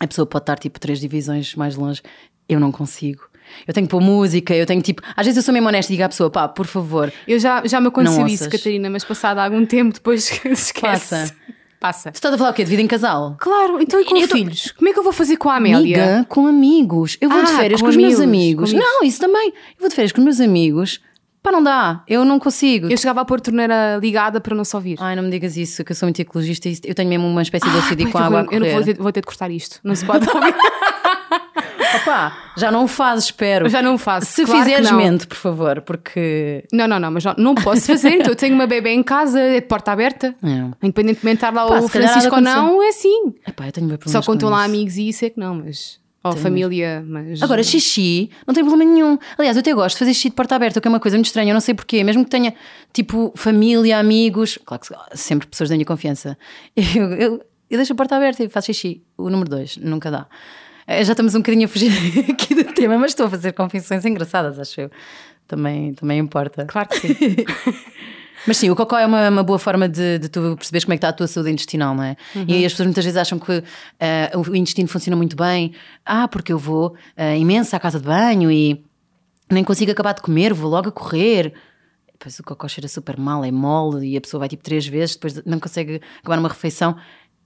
A pessoa pode estar tipo três divisões mais longe, eu não consigo. Eu tenho que pôr música, eu tenho tipo. Às vezes eu sou mesmo honesta e digo à pessoa, pá, por favor, Eu já, já me aconteceu isso, ouças. Catarina, mas passado algum tempo depois esquece. Passa. Passa. tu estás a falar o quê? De vida em casal? Claro, então e com Eu tô- filhos? Como é que eu vou fazer com a Amélia? Amiga, com amigos. Eu vou de Ah, férias com com, os meus amigos, amigos. com amigos. Não, isso também. Eu vou de férias com os meus amigos. Pá, não dá. Eu não consigo. Eu chegava a pôr a torneira ligada para não se ouvir. Ai, não me digas isso, que eu sou muito ecologista e eu tenho mesmo uma espécie de Ai, OCD pai, com água a horror. eu não vou ter, vou ter de cortar isto. Não se pode ouvir. Opa, já não o fazes, espero. Já não o faço, Se claro fizeres, mente, por favor, porque. Não, não, não, mas não, não posso fazer. Então eu tenho uma bebê em casa, é de porta aberta. É. Independentemente de estar lá Pá, o Francisco ou não, é assim. Epá, eu tenho Só quando estão lá amigos e isso é que não, mas. Ou família, mas. Agora, xixi, não tem problema nenhum. Aliás, eu até gosto de fazer xixi de porta aberta, que é uma coisa muito estranha, eu não sei porquê, mesmo que tenha tipo família, amigos, claro que sempre pessoas da minha confiança. Eu, eu, eu deixo a porta aberta e faço xixi. O número dois, nunca dá. Eh, Já estamos um bocadinho a fugir aqui do tema, mas estou a fazer confissões engraçadas, acho eu. Também, também importa. Claro que sim. Mas sim, o cocó é uma, uma boa forma de, de tu perceberes como é que está a tua saúde intestinal, não é? E as pessoas muitas vezes acham que eh, o intestino funciona muito bem. Ah, porque eu vou eh, imensa à casa de banho e nem consigo acabar de comer, vou logo a correr. depois o cocó cheira super mal, é mole e a pessoa vai tipo três vezes, depois não consegue acabar uma refeição.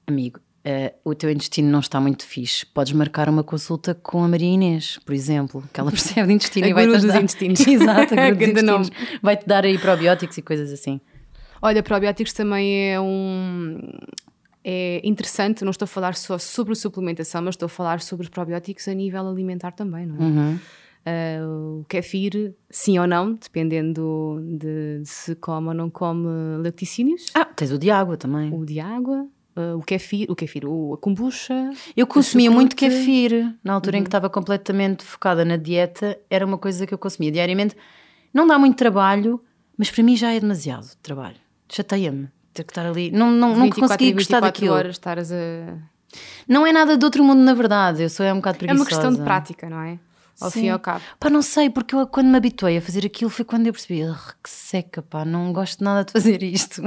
Amigo, uh, o teu intestino não está muito fixe. Podes marcar uma consulta com a Maria Inês, por exemplo, que ela percebe de intestino e vai te dar... intestinos. Exato, a dos. Vai-te dar aí probióticos e coisas assim. Olha, probióticos também é um é interessante, não estou a falar só sobre suplementação, mas estou a falar sobre os probióticos a nível alimentar também, não é? Uhum. Uh, o kefir, sim ou não, dependendo de, de, se come ou não come lacticínios. Ah, tens o de água também. O de água, uh, o kefir, o kefir, o, a kombucha. Eu consumia muito kefir na altura uhum. em que uhum. estava completamente focada na dieta, era uma coisa que eu consumia diariamente. Não dá muito trabalho, mas para mim já é demasiado trabalho. Chateia-me ter que estar ali. Não, não, não consegui gostar daquilo. horas estares a. Não é nada de outro mundo, na verdade. Eu sou é um bocado preguiçosa. É uma questão de prática, não é? Ao Sim. fim e ao cabo. Pá, não sei, porque eu, quando me habituei a fazer aquilo foi quando eu percebi que seca, pá, não gosto nada de fazer isto.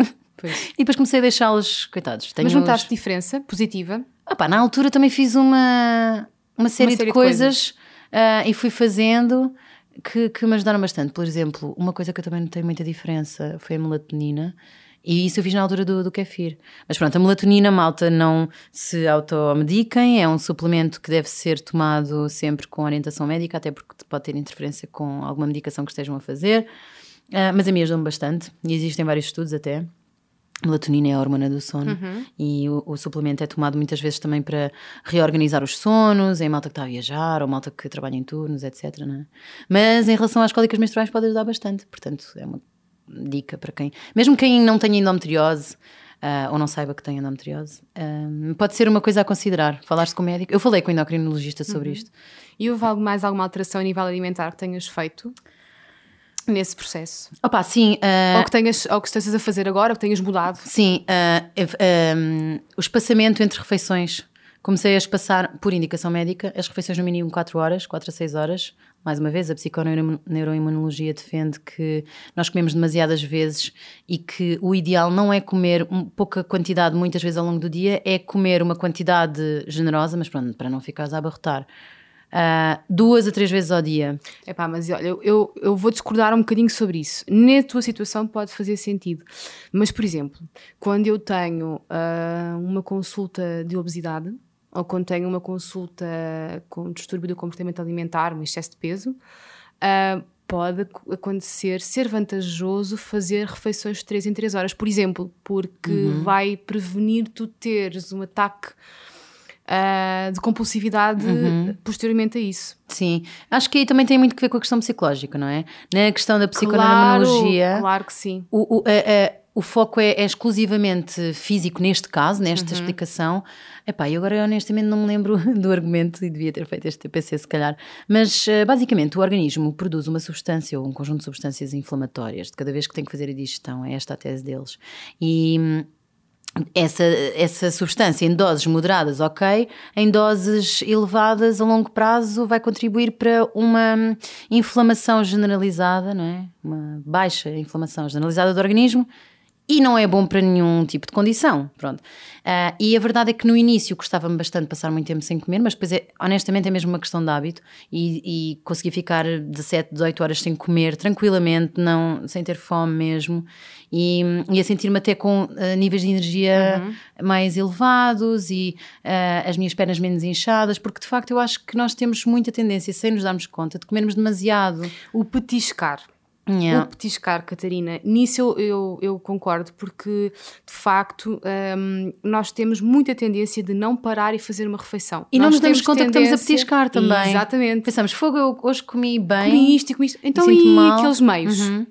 Pois. E depois comecei a deixá-los, coitados. Mas notaste diferença positiva? Ah, pá, na altura também fiz uma, uma, série, uma série de, coisas, de coisas. Uh, e fui fazendo que, que me ajudaram bastante. Por exemplo, uma coisa que eu também notei muita diferença foi a melatonina. E isso eu fiz na altura do, do kefir. Mas pronto, a melatonina, malta, não se automediquem, é um suplemento que deve ser tomado sempre com orientação médica, até porque pode ter interferência com alguma medicação que estejam a fazer. Uh, mas a mim ajudam bastante, e existem vários estudos até. Melatonina é a hormona do sono uhum. e o, o, suplemento é tomado muitas vezes também para reorganizar os sonos, em malta que está a viajar ou malta que trabalha em turnos, etc. É? Mas em relação às cólicas menstruais pode ajudar bastante, portanto é uma dica para quem, mesmo quem não tenha endometriose uh, ou não saiba que tem endometriose, uh, pode ser uma coisa a considerar. Falaste com o médico, eu falei com o endocrinologista sobre uhum. isto. E houve algo mais alguma alteração a nível alimentar que tenhas feito? Nesse processo? Opa, sim. Uh, ou, que tenhas, ou que estejas a fazer agora, ou que tenhas mudado? Sim. Um, o espaçamento entre refeições. Comecei a espaçar, por indicação médica, as refeições no mínimo 4 horas, 4 a 6 horas, mais uma vez, a psiconeuroimunologia defende que nós comemos demasiadas vezes e que o ideal não é comer pouca quantidade muitas vezes ao longo do dia, é comer uma quantidade generosa, mas pronto, para não ficares a abarrotar. Uh, duas a três vezes ao dia. É pá, mas olha, eu, eu, eu, vou discordar um bocadinho sobre isso. Na tua situação pode fazer sentido. Mas, por exemplo, quando eu tenho uh, uma consulta de obesidade, ou quando tenho uma consulta com distúrbio do comportamento alimentar, um excesso de peso, uh, pode acontecer ser vantajoso fazer refeições de 3 em 3 horas, por exemplo, porque uhum. vai prevenir tu teres um ataque uh, de compulsividade uhum. posteriormente a isso. Sim, acho que aí também tem muito a ver com a questão psicológica, não é? Na questão da psiconeurologia. Claro, claro que sim. O, o, a, a, o foco é, é, exclusivamente físico neste caso, nesta uhum. explicação. Epá, e agora honestamente não me lembro do argumento e devia ter feito este TPC se calhar. Mas uh, basicamente o organismo produz uma substância ou um conjunto de substâncias inflamatórias de cada vez que tem que fazer a digestão. É esta a tese deles. E hum, essa, essa substância em doses moderadas, ok, em doses elevadas a longo prazo vai contribuir para uma inflamação generalizada, não é? Uma baixa inflamação generalizada do organismo e não é bom para nenhum tipo de condição. Pronto. Uh, e a verdade é que no início gostava-me bastante de passar muito tempo sem comer, mas depois, é, honestamente, é mesmo uma questão de hábito e, e consegui ficar 17, 18 horas sem comer tranquilamente, não, sem ter fome mesmo, e, e a sentir-me até com uh, níveis de energia uhum. mais elevados e uh, as minhas pernas menos inchadas, porque de facto eu acho que nós temos muita tendência, sem nos darmos conta, de comermos demasiado. O petiscar. Yeah. O petiscar, Catarina, nisso eu, eu, eu, concordo, porque de facto um, nós temos muita tendência de não parar e fazer uma refeição. E nós não nos damos conta tendência... que estamos a petiscar também. Exatamente. Pensamos, fogo, eu hoje comi bem. Comi isto e comi isto. Então, e, e aqueles meios? Uhum.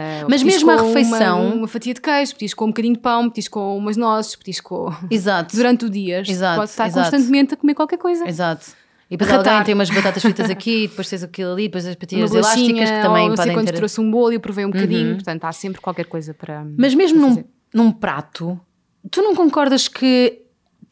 Uh, Mas mesmo a refeição. Uma, uma, fatia de queijo, pedis com um bocadinho de pão, pedis com umas nozes, pedis com. Exato. Durante o dia. Exato. Pode estar exato. constantemente a comer qualquer coisa. Exato. E depois Ratar. alguém tem umas batatas fritas aqui, depois tens aquilo ali, depois as patinhas elásticas que também ou, podem quando ter... trouxe um bolo e eu provei um bocadinho, uhum. portanto há sempre qualquer coisa para Mas mesmo para num, num prato, tu não concordas que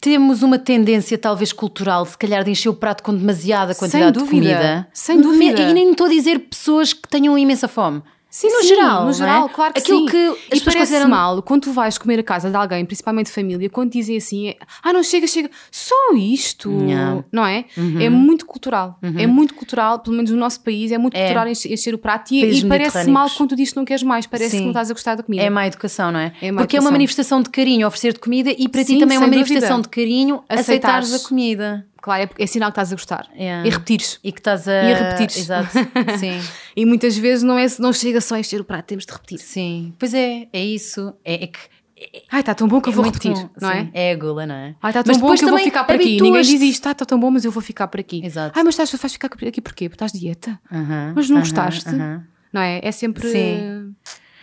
temos uma tendência, talvez cultural, se calhar, de encher o prato com demasiada quantidade de comida. Sem dúvida. E nem estou a dizer pessoas que tenham imensa fome. Sim, no sim, geral. no não é? geral, claro que Aquilo sim. que as e pessoas parece consideram mal quando tu vais comer a casa de alguém, principalmente família, quando dizem assim, ah, não chega, chega, só isto, Yeah. não é? Uhum. É muito cultural. É muito cultural, pelo menos no nosso país, é muito É. cultural encher, o prato e, e parece mal quando tu dizes que não queres mais, parece Sim. que não estás a gostar da comida. É má educação, não é? É Porque é uma educação. manifestação de carinho oferecer-te comida e para ti Sim, também é uma manifestação dúvida. de carinho aceitares Aceitares. a comida. Claro, é, é sinal que estás a gostar. Yeah. E repetires. E que estás a. E a repetires. Exato. Sim. E muitas vezes não, é, não chega só a encher o prato, temos de repetir. Sim. Pois é, é isso. É, é que. Ai, está tão bom que eu é vou repetir, comum. não é? Sim, É a gula, não é? Ai, está Mas tão bom depois que eu vou ficar por aqui. Ninguém diz isto, está tão bom, mas eu vou ficar por aqui. Exato. Ai, mas estás, vais ficar por aqui porquê? Porque estás dieta. Aham, Mas não aham, gostaste? aham. Não é? É sempre Sim. eh,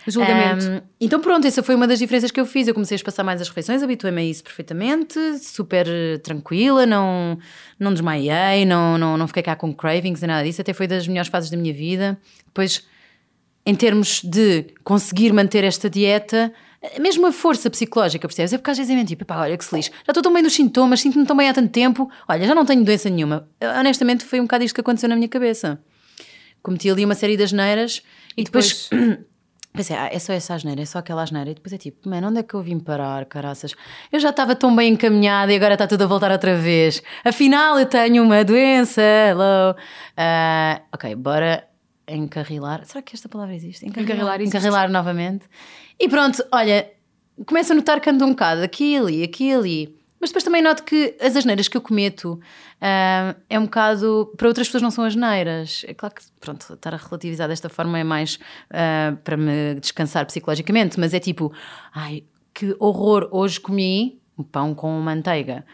julgamento. Um, então pronto, essa foi uma das diferenças que eu fiz. Eu comecei a espaçar mais as refeições, habituei-me a isso perfeitamente, super tranquila, não, não desmaiei, não, não, não fiquei cá com cravings e nada disso. Até foi das melhores fases da minha vida. Depois, em termos de conseguir manter esta dieta, mesmo a força psicológica, percebes? É porque às vezes é mesmo tipo, pá, olha que se lixe, já estou tão bem dos sintomas, sinto-me tão bem há tanto tempo, olha, já não tenho doença nenhuma. Honestamente, foi um bocado isto que aconteceu na minha cabeça. Cometi ali uma série de asneiras e, depois Pensei, ah, é só essa asneira, é só aquela asneira. E depois é tipo, mano, onde é que eu vim parar, caraças? Eu já estava tão bem encaminhada e agora está tudo a voltar outra vez. Afinal, eu tenho uma doença, hello. Ah, ok, bora encarrilar. Será que esta palavra existe? Encarrilar existe. Encarrilar novamente. E pronto, olha, começo a notar que ando um bocado aqui e ali, aqui e ali. Mas depois também noto que as asneiras que eu cometo ah, é um bocado. Para outras pessoas não são asneiras. É claro que, pronto, estar a relativizar desta forma é mais ah, para me descansar psicologicamente, mas é tipo, ai, que horror, hoje comi um pão com manteiga.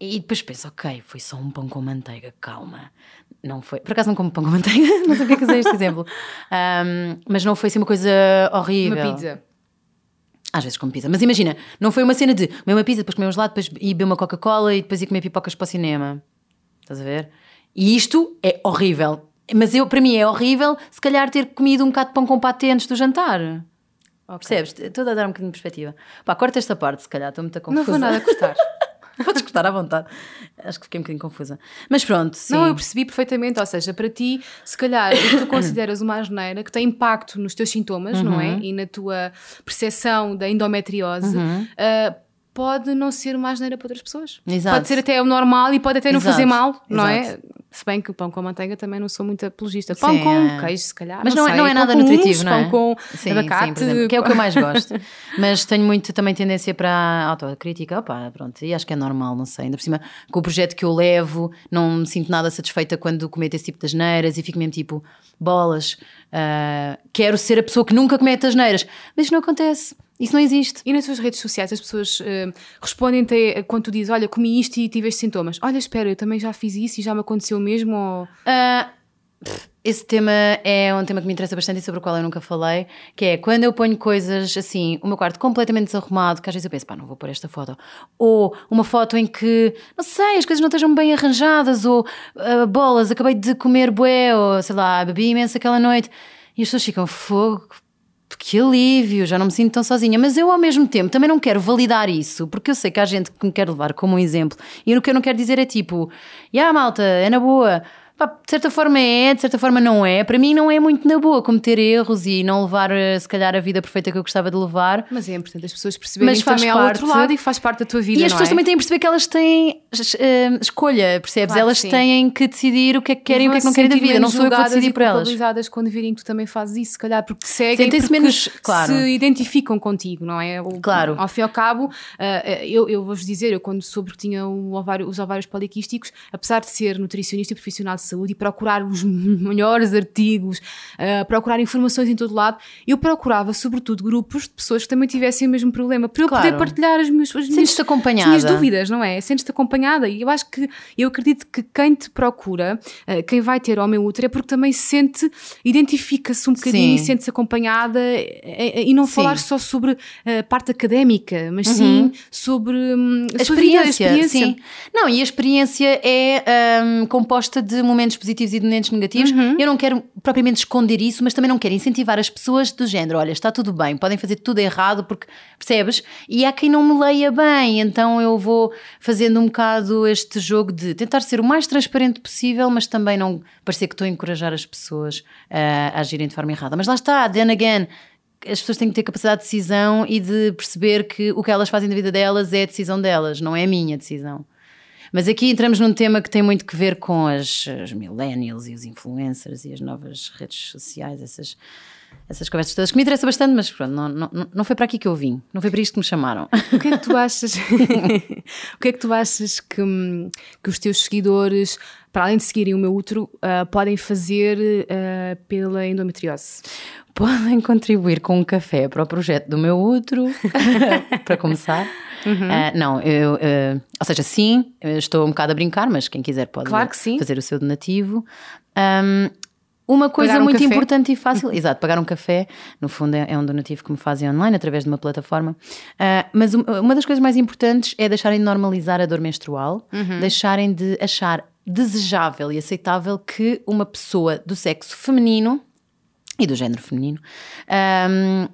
E depois penso, ok, foi só um pão com manteiga, calma. Não foi. Por acaso não como pão com manteiga, não sei o que é que usei este exemplo. Ah, mas não foi assim uma coisa horrível. Uma pizza. Às vezes como pizza. Mas imagina, não foi uma cena de comer uma pizza, depois comer um gelado, depois ir beber uma Coca-Cola e depois ir comer pipocas para o cinema. Estás a ver? E isto é horrível. Mas eu, para mim é horrível se calhar ter comido um bocado de pão com patê antes do jantar. Percebes? Estou a dar um bocadinho de perspectiva. Pá, corta esta parte, se calhar, estou muito confusa. Não vou nada cortar. Podes cortar à vontade. Acho que fiquei um bocadinho confusa. Mas pronto, sim. Não, eu percebi perfeitamente. Ou seja, para ti, se calhar, o que tu consideras uma asneira que tem impacto nos teus sintomas, não Uhum. é? E na tua percepção da endometriose, ah, pode não ser uma asneira para outras pessoas. Exato. Pode ser até o normal e pode até não Exato. fazer mal, não Exato. é? Se bem que o pão com manteiga também não sou muito apologista. Pão Sim, com é. queijo, se calhar. Mas não, é, sei. não é nada nutritivo, não é? Pão com sim, abacate. sim, por exemplo, que é o que eu mais gosto. Mas tenho muito também tendência para a autocrítica. Opá, pronto, e acho que é normal, não sei. Ainda por cima, com o projeto que eu levo, não me sinto nada satisfeita quando cometo esse tipo de asneiras e fico mesmo tipo, bolas, ah, quero ser a pessoa que nunca comete asneiras. Mas isso não acontece. Isso não existe. E nas tuas redes sociais as pessoas eh, respondem-te a- quando tu dizes: Olha, comi isto e tive estes sintomas. Olha, espera, eu também já fiz isso e já me aconteceu mesmo. Ou... Pff, esse tema é um tema que me interessa bastante e sobre o qual eu nunca falei, que é quando eu ponho coisas assim, o meu quarto completamente desarrumado, que às vezes eu penso, pá, não vou pôr esta foto. Ou uma foto em que, não sei, as coisas não estejam bem arranjadas, ou ah, bolas, acabei de comer bué, ou sei lá, bebi imenso aquela noite. E as pessoas ficam, fogo, que alívio, já não me sinto tão sozinha. Mas eu, ao mesmo tempo, também não quero validar isso, porque eu sei que há gente que me quer levar como um exemplo. E o que eu não quero dizer é tipo, já malta, é na boa. De certa forma é, de certa forma não é. Para mim não é muito na boa cometer erros e não levar, eh, se calhar, a vida perfeita que eu gostava de levar. Mas é importante as pessoas perceberem Mas que também há outro parte- lado e faz parte da tua vida. E as pessoas é? também têm que perceber que elas têm eh, escolha, percebes? Claro que elas sim. têm que decidir o que é que querem e o que é que não querem da vida. Não sou eu que vou decidir por elas. quando virem que tu também fazes isso, se calhar porque seguem, Sentem-se porque menos- claro. se identificam contigo, não é? O- Claro. Ao fim e ao cabo, ah, eu, eu vou-vos dizer, eu quando soube que tinha ovário- os ovários poliquísticos, apesar de ser nutricionista e profissional de saúde e procurar os melhores artigos, ah, procurar informações em todo lado, eu procurava sobretudo grupos de pessoas que também tivessem o mesmo problema, para eu Claro. poder partilhar as minhas, as minhas, as minhas dúvidas, não é? Sentes-te acompanhada e eu acho que, eu acredito que quem te procura, eh, quem vai ter homem útero é porque também sente, identifica-se um bocadinho Sim. e sente-se acompanhada eh, eh, e não Sim. falar só sobre a parte académica, mas sim sobre hum, a, A sua vida, a experiência, experiência. sim. Não, e a experiência é hum, composta de momentos momentos positivos e negativos. Uhum. Eu não quero propriamente esconder isso, mas também não quero incentivar as pessoas do género. Olha, está tudo bem, podem fazer tudo errado, porque percebes? E há quem não me leia bem, então eu vou fazendo um bocado este jogo de tentar ser o mais transparente possível, mas também não parecer que estou a encorajar as pessoas a, a agirem de forma errada. Mas lá está, then again as pessoas têm que ter capacidade de decisão e de perceber que o que elas fazem da vida delas é a decisão delas, não é a minha decisão. Mas aqui entramos num tema que tem muito que ver com as, as millennials e os influencers e as novas redes sociais, essas, essas conversas todas, que me interessa bastante, mas pronto, não, não, não foi para aqui que eu vim, não foi para isto que me chamaram. O que é que tu achas? o que é que tu achas que, que os teus seguidores, para além de seguirem o meu útero, uh, podem fazer uh, pela endometriose? podem contribuir com um café para o projeto do meu útero, para começar. Uhum. Uh, não, eu, uh, ou seja, sim, estou um bocado a brincar, mas quem quiser pode claro fazer o seu donativo. Um, uma coisa um muito café. importante e fácil, exato, pagar um café, no fundo é, é, um donativo que me fazem online através de uma plataforma. Uh, mas uma das coisas mais importantes é deixarem de normalizar a dor menstrual, uhum. deixarem de achar desejável e aceitável que uma pessoa do sexo feminino e do género feminino, um,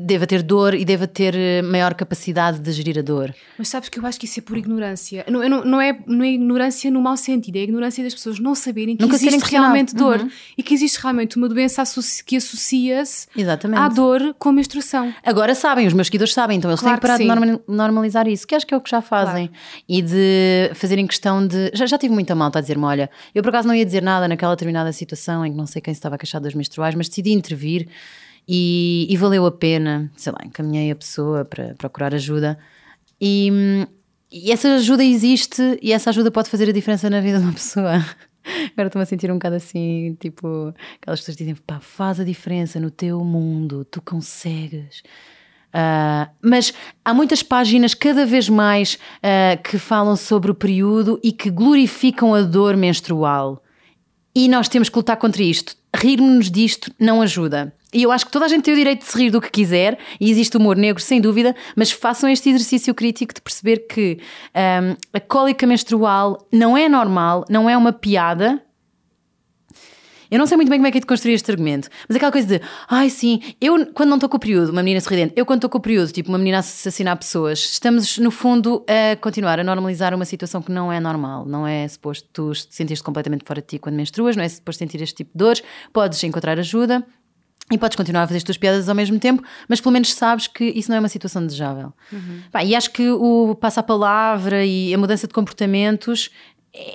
deva ter dor e deva ter eh, maior capacidade de gerir a dor. Mas sabes que eu acho que isso é por ignorância. Não, não, não, é, não é ignorância no mau sentido, é a ignorância das pessoas não saberem que Nunca existe realmente dor uhum. e que existe realmente uma doença que associa-se à dor com a menstruação. Agora sabem, os meus seguidores sabem, então eles claro têm que parar de normalizar isso, que acho que é o que já fazem. Claro. E de fazerem questão de. Já, já tive muita malta a dizer-me: olha, eu por acaso não ia dizer nada naquela determinada situação em que não sei quem se estava a queixar das menstruais, mas decidi intervir e, e, valeu a pena, sei lá, encaminhei a pessoa para procurar ajuda e, e, essa ajuda existe e essa ajuda pode fazer a diferença na vida de uma pessoa. Agora estou-me a sentir um bocado assim, tipo, aquelas pessoas dizem, pá, faz a diferença no teu mundo, tu consegues. Uh, mas há muitas páginas cada vez mais uh, que falam sobre o período e que glorificam a dor menstrual. E nós temos que lutar contra isto. Rirmos-nos disto não ajuda. E eu acho que toda a gente tem o direito de se rir do que quiser, e existe humor negro, sem dúvida, mas façam este exercício crítico de perceber que um, a cólica menstrual não é normal, não é uma piada. Eu não sei muito bem como é que é de construir este argumento, mas aquela coisa de, ai sim, eu quando não estou com o período, uma menina sorridente, eu quando estou com o período, tipo uma menina a assassinar pessoas, estamos no fundo a continuar a normalizar uma situação que não é normal, não é suposto tu sentir-te completamente fora de ti quando menstruas, não é suposto sentir este tipo de dores, podes encontrar ajuda, e podes continuar a fazer as tuas piadas ao mesmo tempo, mas pelo menos sabes que isso não é uma situação desejável. Uhum. e acho que o passa-palavra e a mudança de comportamentos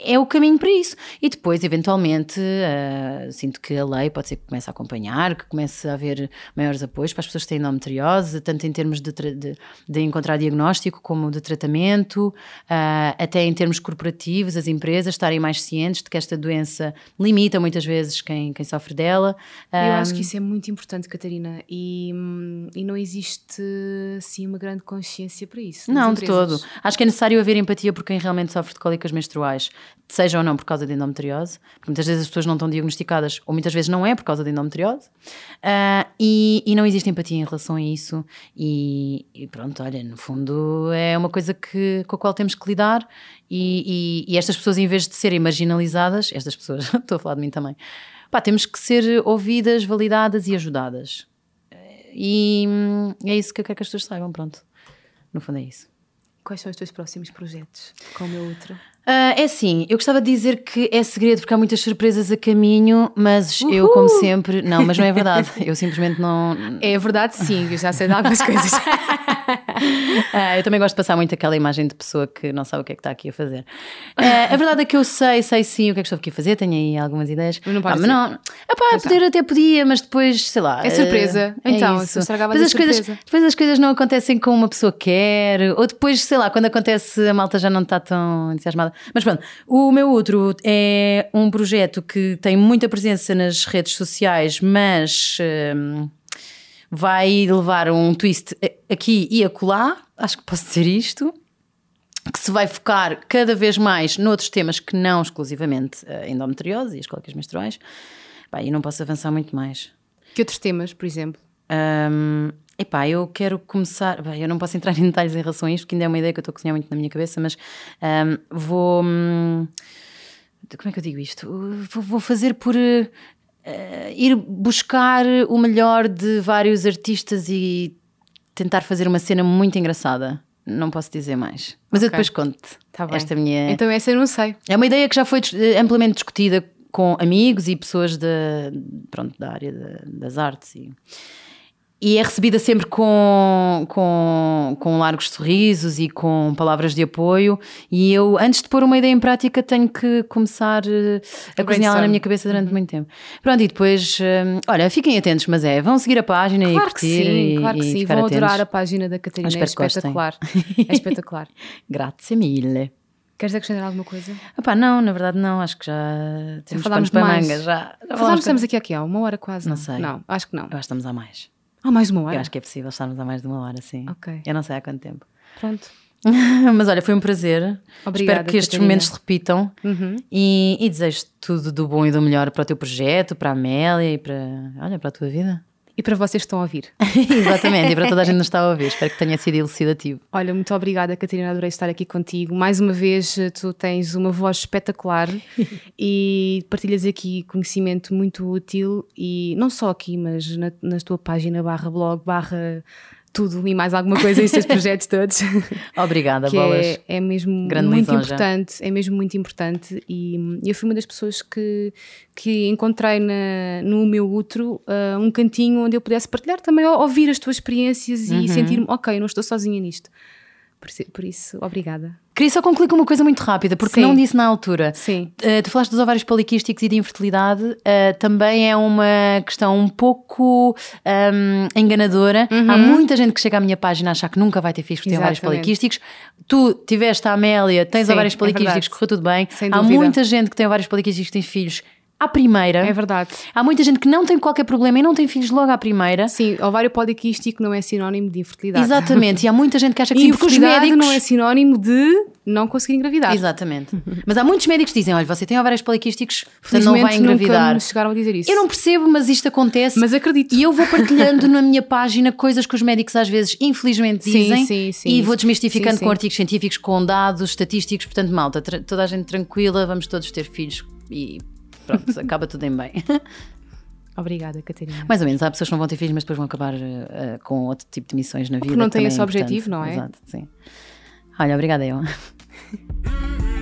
é o caminho para isso. E depois, eventualmente, uh, sinto que a lei pode ser que comece a acompanhar, que comece a haver maiores apoios para as pessoas que têm endometriose, tanto em termos de, de, de encontrar diagnóstico como de tratamento, uh, até em termos corporativos, as empresas estarem mais cientes de que esta doença limita muitas vezes quem, quem sofre dela. Eu um, acho que isso é muito importante, Catarina, e, e não existe assim uma grande consciência para isso. Não, de todo. Acho que é necessário haver empatia por quem realmente sofre de cólicas menstruais seja ou não por causa de endometriose, porque muitas vezes as pessoas não estão diagnosticadas, ou muitas vezes não é por causa de endometriose, uh, e, e, não existe empatia em relação a isso, e, e, pronto, olha, no fundo é uma coisa que, com a qual temos que lidar, e, e estas pessoas, em vez de serem marginalizadas, estas pessoas, estou a falar de mim também, pá, temos que ser ouvidas, validadas e ajudadas. E é isso que eu quero que as pessoas saibam, pronto. No fundo é isso. Quais são os teus próximos projetos com o meu outro? Uh, é assim, eu gostava de dizer que é segredo porque há muitas surpresas a caminho, mas Uhul! eu, como sempre, não, mas não é verdade. Eu simplesmente não. É verdade, sim, eu já sei de algumas coisas. uh, eu também gosto de passar muito aquela imagem de pessoa que não sabe o que é que está aqui a fazer. Uh, a verdade é que eu sei, sei sim o que é que estou aqui a fazer, tenho aí algumas ideias. Mas não pode ah, mas não. Epá, então. poder até podia, mas depois, sei lá. É surpresa. É então, isso. estragava depois as surpresa. coisas Depois as coisas não acontecem como uma pessoa quer, ou depois, sei lá, quando acontece a malta já não está tão entusiasmada. Mas pronto, o meu outro é um projeto que tem muita presença nas redes sociais, mas hum, vai levar um twist aqui e acolá, acho que posso dizer isto. Que se vai focar cada vez mais noutros temas que não exclusivamente a endometriose e as cólicas menstruais. Pá, e não posso avançar muito mais. Que outros temas, por exemplo? Um, Epá, eu quero começar. Bem, eu não posso entrar em detalhes em relação a isto, porque ainda é uma ideia que eu estou a cozinhar muito na minha cabeça, mas um, vou. Um, Como é que eu digo isto? Vou, vou fazer por. Uh, ir buscar o melhor de vários artistas e tentar fazer uma cena muito engraçada. Não posso dizer mais. Mas okay. eu depois conto. Tá bem. Esta minha. Então, essa eu não sei. É uma ideia que já foi amplamente discutida com amigos e pessoas de, pronto, da área de, das artes. E, e é recebida sempre com, com, com largos sorrisos e com palavras de apoio. E eu, antes de pôr uma ideia em prática, tenho que começar eh, a cozinhá-la na minha cabeça durante uhum. muito tempo. Pronto, e depois, um, olha, fiquem atentos, mas é, vão seguir a página claro e curtir. Que sim, e, claro que sim, vão atentos. adorar a página da Catarina, é espetacular. é espetacular. Grazie mille. Queres acrescentar alguma coisa? Epá, não, na verdade não, acho que já temos já falámos para mais. manga. Já, já falámos, estamos aqui, aqui há uma hora quase. Não, não sei. Não, acho que não. Eu acho que estamos há mais. Há mais de uma hora? Eu acho que é possível estarmos há mais de uma hora, sim. Ok. Eu não sei há quanto tempo. Pronto. Mas olha, foi um prazer. Obrigada, Espero que estes Catarina. momentos se repitam uhum. e, e desejo tudo do bom e do melhor para o teu projeto, para a Amélia e para, olha, para a tua vida. E para vocês que estão a ouvir. Exatamente, e para toda a gente que nos está a ouvir. Espero que tenha sido elucidativo. Olha, muito obrigada, Catarina. Adorei estar aqui contigo. Mais uma vez, tu tens uma voz espetacular e partilhas aqui conhecimento muito útil. E não só aqui, mas na, na tua página barra blog, barra tudo e mais alguma coisa, estes projetos todos. Obrigada, que bolas. É, é mesmo Grande muito lisonja. importante, é mesmo muito importante e eu fui uma das pessoas que, que encontrei na, no meu útero uh, um cantinho onde eu pudesse partilhar também, ouvir as tuas experiências uhum. e sentir-me, ok, não estou sozinha nisto. Por, por isso, obrigada. Queria só concluir com uma coisa muito rápida, porque Sim. não disse na altura. Sim. Uh, tu falaste dos ovários poliquísticos e de infertilidade, uh, também é uma questão um pouco um, enganadora. Uhum. Há muita gente que chega à minha página a achar que nunca vai ter filhos porque tem ovários poliquísticos. Tu tiveste a Amélia, tens Sim, ovários é poliquísticos, é correu tudo bem. Sem Há muita gente que tem ovários poliquísticos e tem filhos à primeira. É verdade. Há muita gente que não tem qualquer problema e não tem filhos logo à primeira. Sim, ovário poliquístico não é sinónimo de infertilidade. Exatamente, e há muita gente que acha que sim, porque os médicos não é sinónimo de não conseguir engravidar. Exatamente. mas há muitos médicos que dizem: olha, você tem ovários poliquísticos, portanto não vai engravidar. Nunca me chegaram a dizer isso. Eu não percebo, mas isto acontece. Mas acredito. E eu vou partilhando na minha página coisas que os médicos às vezes, infelizmente, dizem. Sim, sim, sim. E vou desmistificando sim, com artigos científicos, com dados estatísticos. Portanto, malta, toda a gente tranquila, vamos todos ter filhos e pronto, acaba tudo em bem. Obrigada, Catarina. Mais ou menos, há pessoas que não vão ter filhos, mas depois vão acabar uh, com outro tipo de missões na vida. Porque não têm esse é objetivo, não é? Exato, sim. Olha, obrigada, eu.